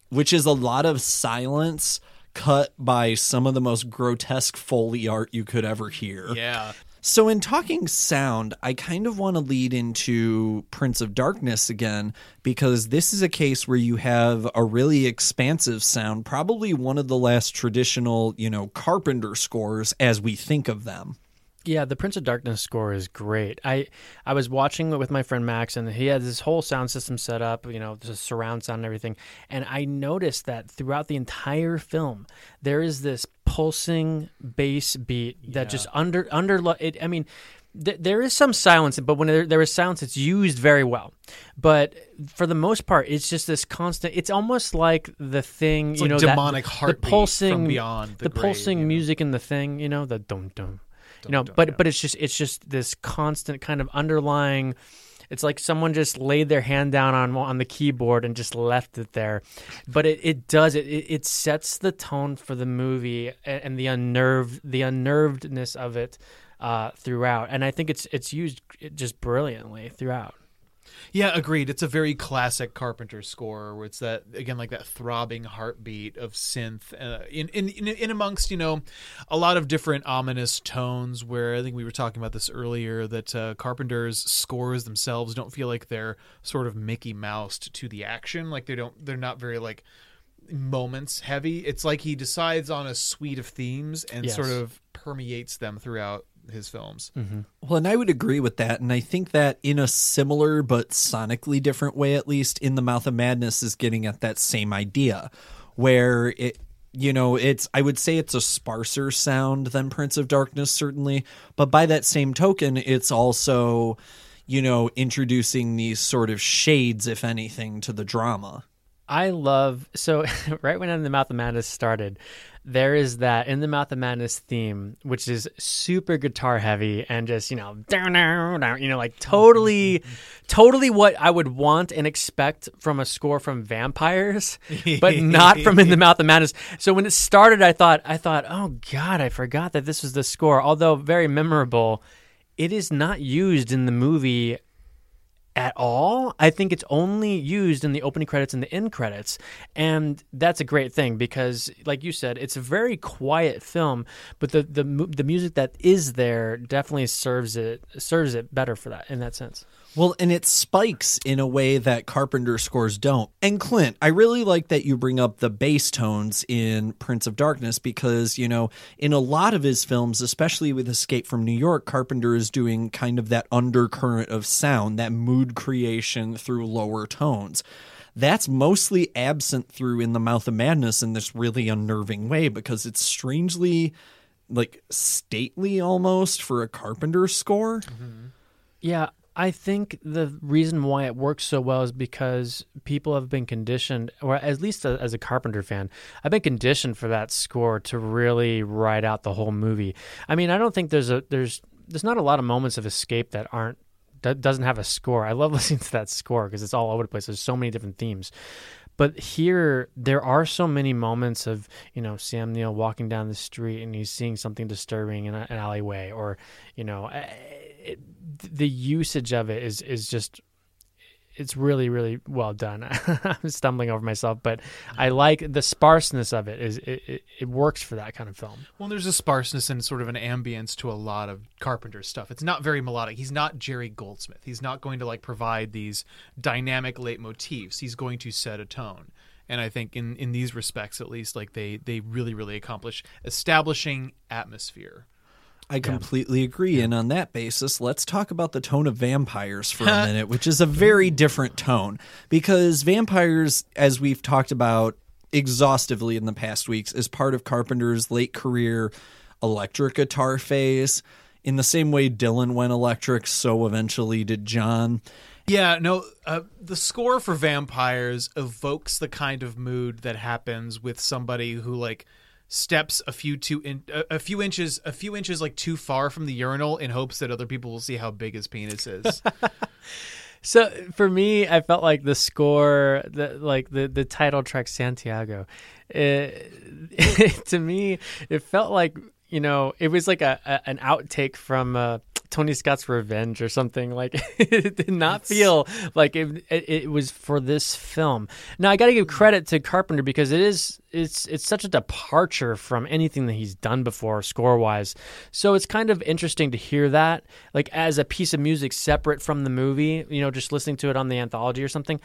which is a lot of silence cut by some of the most grotesque foley art you could ever hear. Yeah. So, in talking sound, I kind of want to lead into Prince of Darkness again because this is a case where you have a really expansive sound, probably one of the last traditional, you know, Carpenter scores as we think of them. Yeah, the Prince of Darkness score is great. I I was watching it with my friend Max, and he had this whole sound system set up, you know, the surround sound and everything. And I noticed that throughout the entire film, there is this pulsing bass beat that just under under it. I mean. th- There is some silence, but when there, there is silence, it's used very well. But for the most part, it's just this constant. It's almost like the thing, It's you like know, demonic the heartbeat from pulsing, beyond the the grave, pulsing music in the thing, you know, the dum dum, you know. but but it's just it's just this constant kind of underlying. It's like someone just laid their hand down on on the keyboard and just left it there, but it, it does it, it it sets the tone for the movie and, and the unnerved the unnervedness of it uh, throughout, and I think it's it's used just brilliantly throughout. Yeah, agreed. It's a very classic Carpenter score, where it's that again, like that throbbing heartbeat of synth, uh, in, in in in amongst you know a lot of different ominous tones. Where I think we were talking about this earlier, that uh, Carpenter's scores themselves don't feel like they're sort of Mickey Moused to the action. Like they don't, they're not very like moments heavy. It's like he decides on a suite of themes and Yes. sort of permeates them throughout his films. Mm-hmm. Well, and I would agree with that. And I think that in a similar but sonically different way, at least, In the Mouth of Madness is getting at that same idea where it, you know, it's, I would say it's a sparser sound than Prince of Darkness, certainly. But by that same token, it's also, you know, introducing these sort of shades, if anything, to the drama. I love so right when In the Mouth of Madness started, there is that In the Mouth of Madness theme, which is super guitar heavy and just you know down down down, you know like totally, totally what I would want and expect from a score from vampires, but not from In the Mouth of Madness. So when it started, I thought I thought oh god, I forgot that this was the score. Although very memorable, it is not used in the movie at all. I think it's only used in the opening credits and the end credits. And that's a great thing because like you said, it's a very quiet film, but the the the music that is there definitely serves it serves it better for that in that sense. Well, and it spikes in a way that Carpenter scores don't. And Clint, I really like that you bring up the bass tones in Prince of Darkness because, you know, in a lot of his films, especially with Escape from New York, Carpenter is doing kind of that undercurrent of sound, that mood creation through lower tones. That's mostly absent through In the Mouth of Madness in this really unnerving way because it's strangely like stately almost for a Carpenter score. Mm-hmm. Yeah, I think the reason why it works so well is because people have been conditioned, or at least a, as a Carpenter fan, I've been conditioned for that score to really ride out the whole movie. I mean, I don't think there's a there's there's not a lot of moments of escape that aren't that doesn't have a score. I love listening to that score because it's all over the place. There's so many different themes. But here, there are so many moments of you know Sam Neill walking down the street and he's seeing something disturbing in an alleyway, or you know, it, the usage of it is is just it's really really well done. I'm stumbling over myself, but I like the sparseness of it. Is it, it, it works for that kind of film? Well, there's a sparseness and sort of an ambience to a lot of Carpenter's stuff. It's not very melodic. He's not Jerry Goldsmith. He's not going to like provide these dynamic leitmotifs. He's going to set a tone. And I think in in these respects, at least, like they they really really accomplish establishing atmosphere. I completely agree. And on that basis, let's talk about the tone of vampires for a minute, which is a very different tone. Because vampires, as we've talked about exhaustively in the past weeks, is part of Carpenter's late career electric guitar phase. In the same way Dylan went electric, so eventually did John. Yeah, no, uh, the score for Vampires evokes the kind of mood that happens with somebody who like steps a few two in, a, a few inches a few inches like too far from the urinal in hopes that other people will see how big his penis is. So for me, I felt like the score, the like the the title track Santiago, it, to me, it felt like you know it was like a, a an outtake from uh, Tony Scott's Revenge or something. Like it did not feel like it, it. It was for this film. Now I got to give mm. credit to Carpenter because it is it's it's such a departure from anything that he's done before score wise. So it's kind of interesting to hear that like as a piece of music separate from the movie. You know, just listening to it on the anthology or something.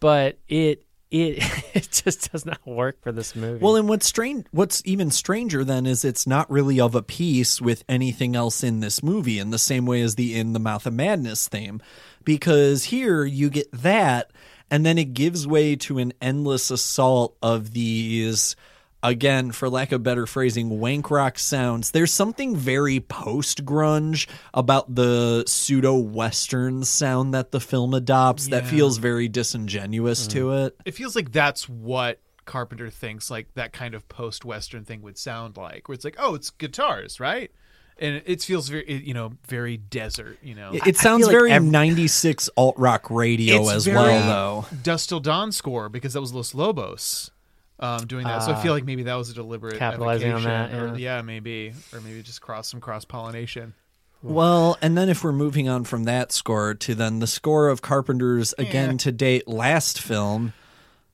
But it it it just does not work for this movie. Well, and what's strange, what's even stranger then is it's not really of a piece with anything else in this movie in the same way as the In the Mouth of Madness theme, because here you get that, and then it gives way to an endless assault of these. Again, for lack of better phrasing, wank rock sounds. There's something very post grunge about the pseudo western sound that the film adopts that feels very disingenuous to mm. it. It feels like that's what Carpenter thinks like that kind of post-western thing would sound like, where it's like, oh, it's guitars, right? And it feels very, you know, very desert. You know, It, it sounds very 96 alt rock radio It's as very well, though. Dusk Till Dawn score because that was Los Lobos um, doing that. so I Ah. feel like maybe that was a deliberate Capitalizing on evocation, that, or- yeah. yeah, maybe, or maybe just cross some cross pollination. Well, and then if we're moving on from that score to then the score of Carpenter's again to date last film,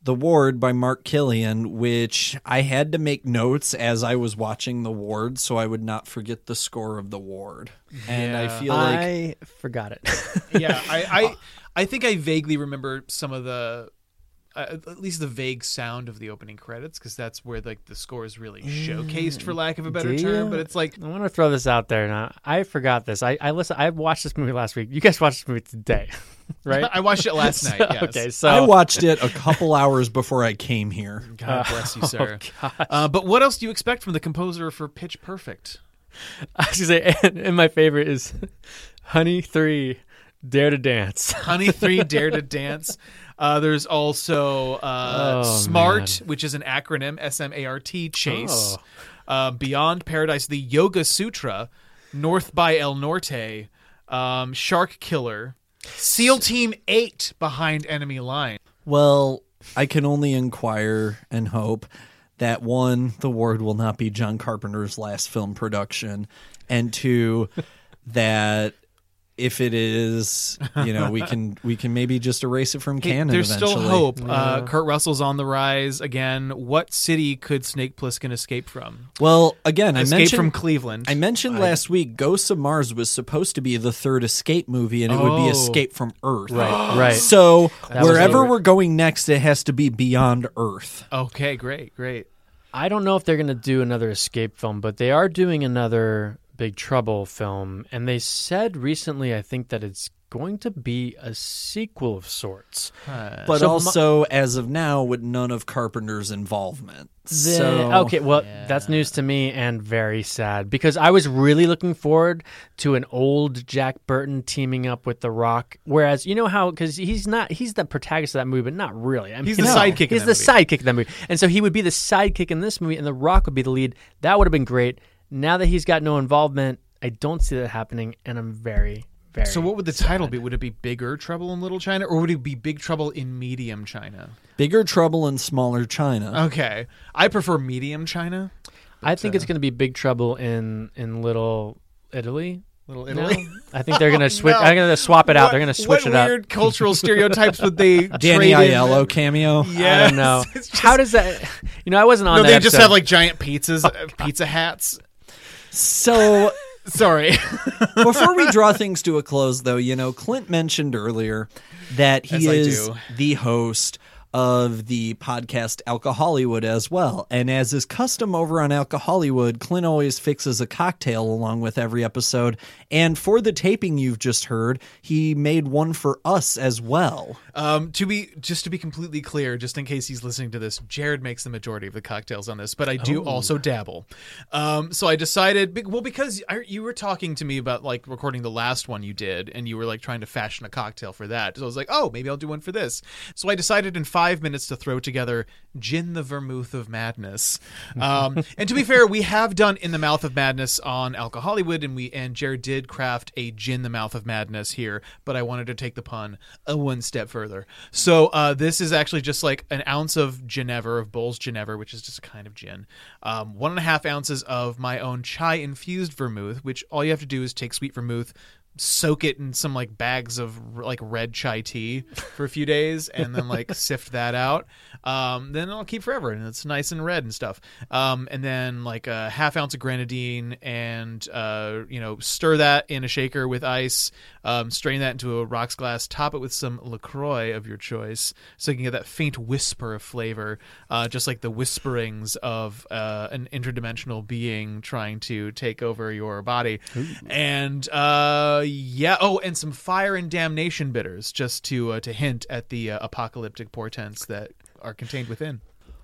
The Ward by Mark Kilian, which I had to make notes as I was watching The Ward so I would not forget the score of The Ward. And I feel like I forgot it. yeah, I, I, I think I vaguely remember some of the, uh, at least the vague sound of the opening credits because that's where like the score is really showcased, for lack of a better Do term. ya? But it's like I want to throw this out there now. I forgot this. I I listen. I watched this movie last week. You guys watched this movie today, right? I watched it last night, yes. Okay, so I watched it a couple hours before I came here. God bless you, Oh, sir. gosh. uh, but what else do you expect from the composer for Pitch Perfect? I was gonna say, and, and my favorite is Honey Three, Dare to Dance. Honey Three, Dare to Dance. Uh, there's also uh, Oh, SMART, man. which is an acronym, S M A R T, Chase. Oh. Uh, Beyond Paradise, the Yoga Sutra, North by El Norte, um, Shark Killer, SEAL Team 8 behind enemy line. Well, I can only inquire and hope that one, the ward will not be John Carpenter's last film production, and two, that if it is, you know, we can we can maybe just erase it from Hey, canon. there's eventually. still hope. Uh, Kurt Russell's on the rise again. What city could Snake Plissken escape from? Well, again, I Escape mentioned from Cleveland. I mentioned last week, Ghosts of Mars was supposed to be the third escape movie, and it would be Oh. Escape from Earth. Right, right. So That wherever we're going next, it has to be beyond Earth. Okay, great, great. I don't know if they're going to do another escape film, but they are doing another Big Trouble film, and they said recently, I think that it's going to be a sequel of sorts. But So my- also, as of now, with none of Carpenter's involvement. The- so okay, well, that's news to me and very sad because I was really looking forward to an old Jack Burton teaming up with The Rock. Whereas you know how because he's not he's the protagonist of that movie, but not really. I mean, He's the sidekick in He's that the movie. sidekick in that movie, and so he would be the sidekick in this movie, and The Rock would be the lead. That would have been great. Now that he's got no involvement, I don't see that happening, and I'm very very. So what would the title be? Would it be Bigger Trouble in Little China, or would it be Big Trouble in Medium China? bigger trouble in smaller China. Okay, I prefer Medium China. I think uh, it's going to be Big Trouble in in Little Italy. Little No? Italy. I think they're going to switch. No. I'm going to swap it out. What- they're going to switch it up. What weird cultural stereotypes would they? Danny trade? Aiello cameo. Yeah, I don't know. How does that? You know, I wasn't on. No, that they just episode. have like giant pizzas, uh, pizza hats. So Sorry. before we draw things to a close, though, you know, Clint mentioned earlier that he As is the host of the podcast Alcohol Hollywood as well. And as is custom over on Alcohol Hollywood, Clint always fixes a cocktail along with every episode. And for the taping you've just heard, he made one for us as well. Um, to be just to be completely clear, just in case he's listening to this, Jared makes the majority of the cocktails on this, but I do Oh. also dabble. Um, so I decided, well, because I, you were talking to me about like recording the last one you did, and you were like trying to fashion a cocktail for that. So I was like, oh, maybe I'll do one for this. So I decided in five minutes to throw together Gin the Vermouth of Madness. Um, and to be fair, we have done In the Mouth of Madness on Alcohollywood, and we and Jared did craft a Gin the Mouth of Madness here, but I wanted to take the pun a one step further. So uh, this is actually just like an ounce of Genever, of Bols Genever, which is just a kind of gin. Um, one and a half ounces of my own chai infused vermouth, which all you have to do is take sweet vermouth, soak it in some like bags of like red chai tea for a few days and then like sift that out. Um, then it'll keep forever and it's nice and red and stuff. Um, and then like a half ounce of grenadine and uh, you know stir that in a shaker with ice. Um, strain that into a rocks glass top it with some lacroix of your choice so you can get that faint whisper of flavor uh, just like the whisperings of uh, an interdimensional being trying to take over your body. And uh yeah. Oh and some fire and damnation bitters just to uh, to hint at the uh, apocalyptic portents that are contained within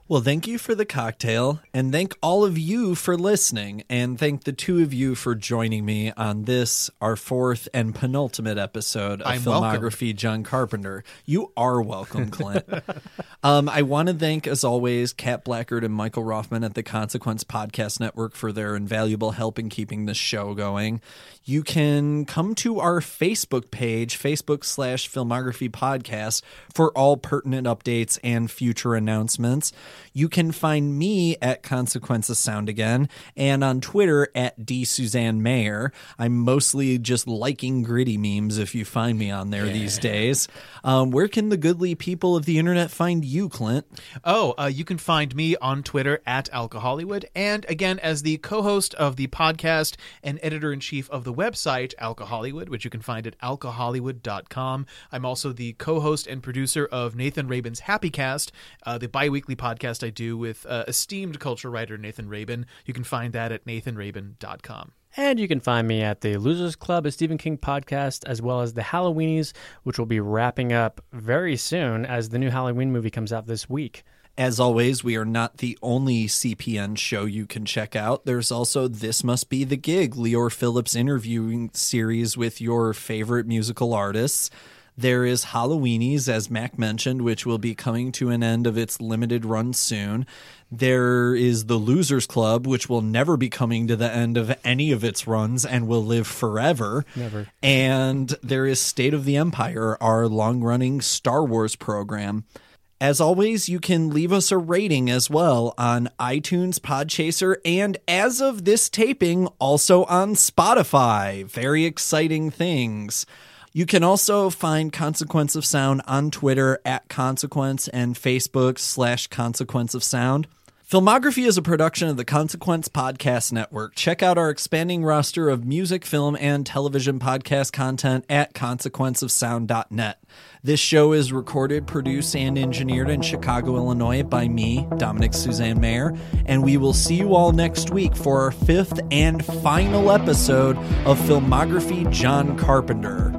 Well, thank you for the cocktail, and thank all of you for listening, and thank the two of you for joining me on this, our fourth and penultimate episode of I'm Filmography John Carpenter. You are welcome, Clint. um, I want to thank, as always, Kat Blackard and Michael Rothman at the Consequence Podcast Network for their invaluable help in keeping this show going. You can come to our Facebook page, Facebook slash Filmography Podcast, for all pertinent updates and future announcements. You can find me at Consequences Sound again and on Twitter at D Suzanne Mayer. I'm mostly just liking gritty memes if you find me on there these days. Um, where can the goodly people of the internet find you, Clint? Oh, uh, you can find me on Twitter at Alcohollywood, and again as the co-host of the podcast and editor in chief of the website Alcohollywood, which you can find at alcohollywood.com. I'm also the co-host and producer of Nathan Rabin's Happy Cast, uh, the bi-weekly podcast I do with uh, esteemed culture writer Nathan Rabin. You can find that at nathanrabin.com. And you can find me at the Losers Club, a Stephen King podcast, as well as the Halloweenies, which will be wrapping up very soon as the new Halloween movie comes out this week. As always, we are not the only CPN show you can check out. There's also This Must Be the Gig, Lior Phillips interviewing series with your favorite musical artists. There is Halloweenies, as Mac mentioned, which will be coming to an end of its limited run soon. There is the Losers Club, which will never be coming to the end of any of its runs and will live forever. Never. And there is State of the Empire, our long running Star Wars program. As always, you can leave us a rating as well on iTunes, Podchaser, and as of this taping, also on Spotify. Very exciting things. You can also find Consequence of Sound on Twitter at Consequence and Facebook slash Consequence of Sound. Filmography is a production of the Consequence Podcast Network. Check out our expanding roster of music, film, and television podcast content at consequenceofsound.net. This show is recorded, produced, and engineered in Chicago, Illinois by me, Dominick Suzanne-Mayer, and we will see you all next week for our fifth and final episode of Filmography John Carpenter.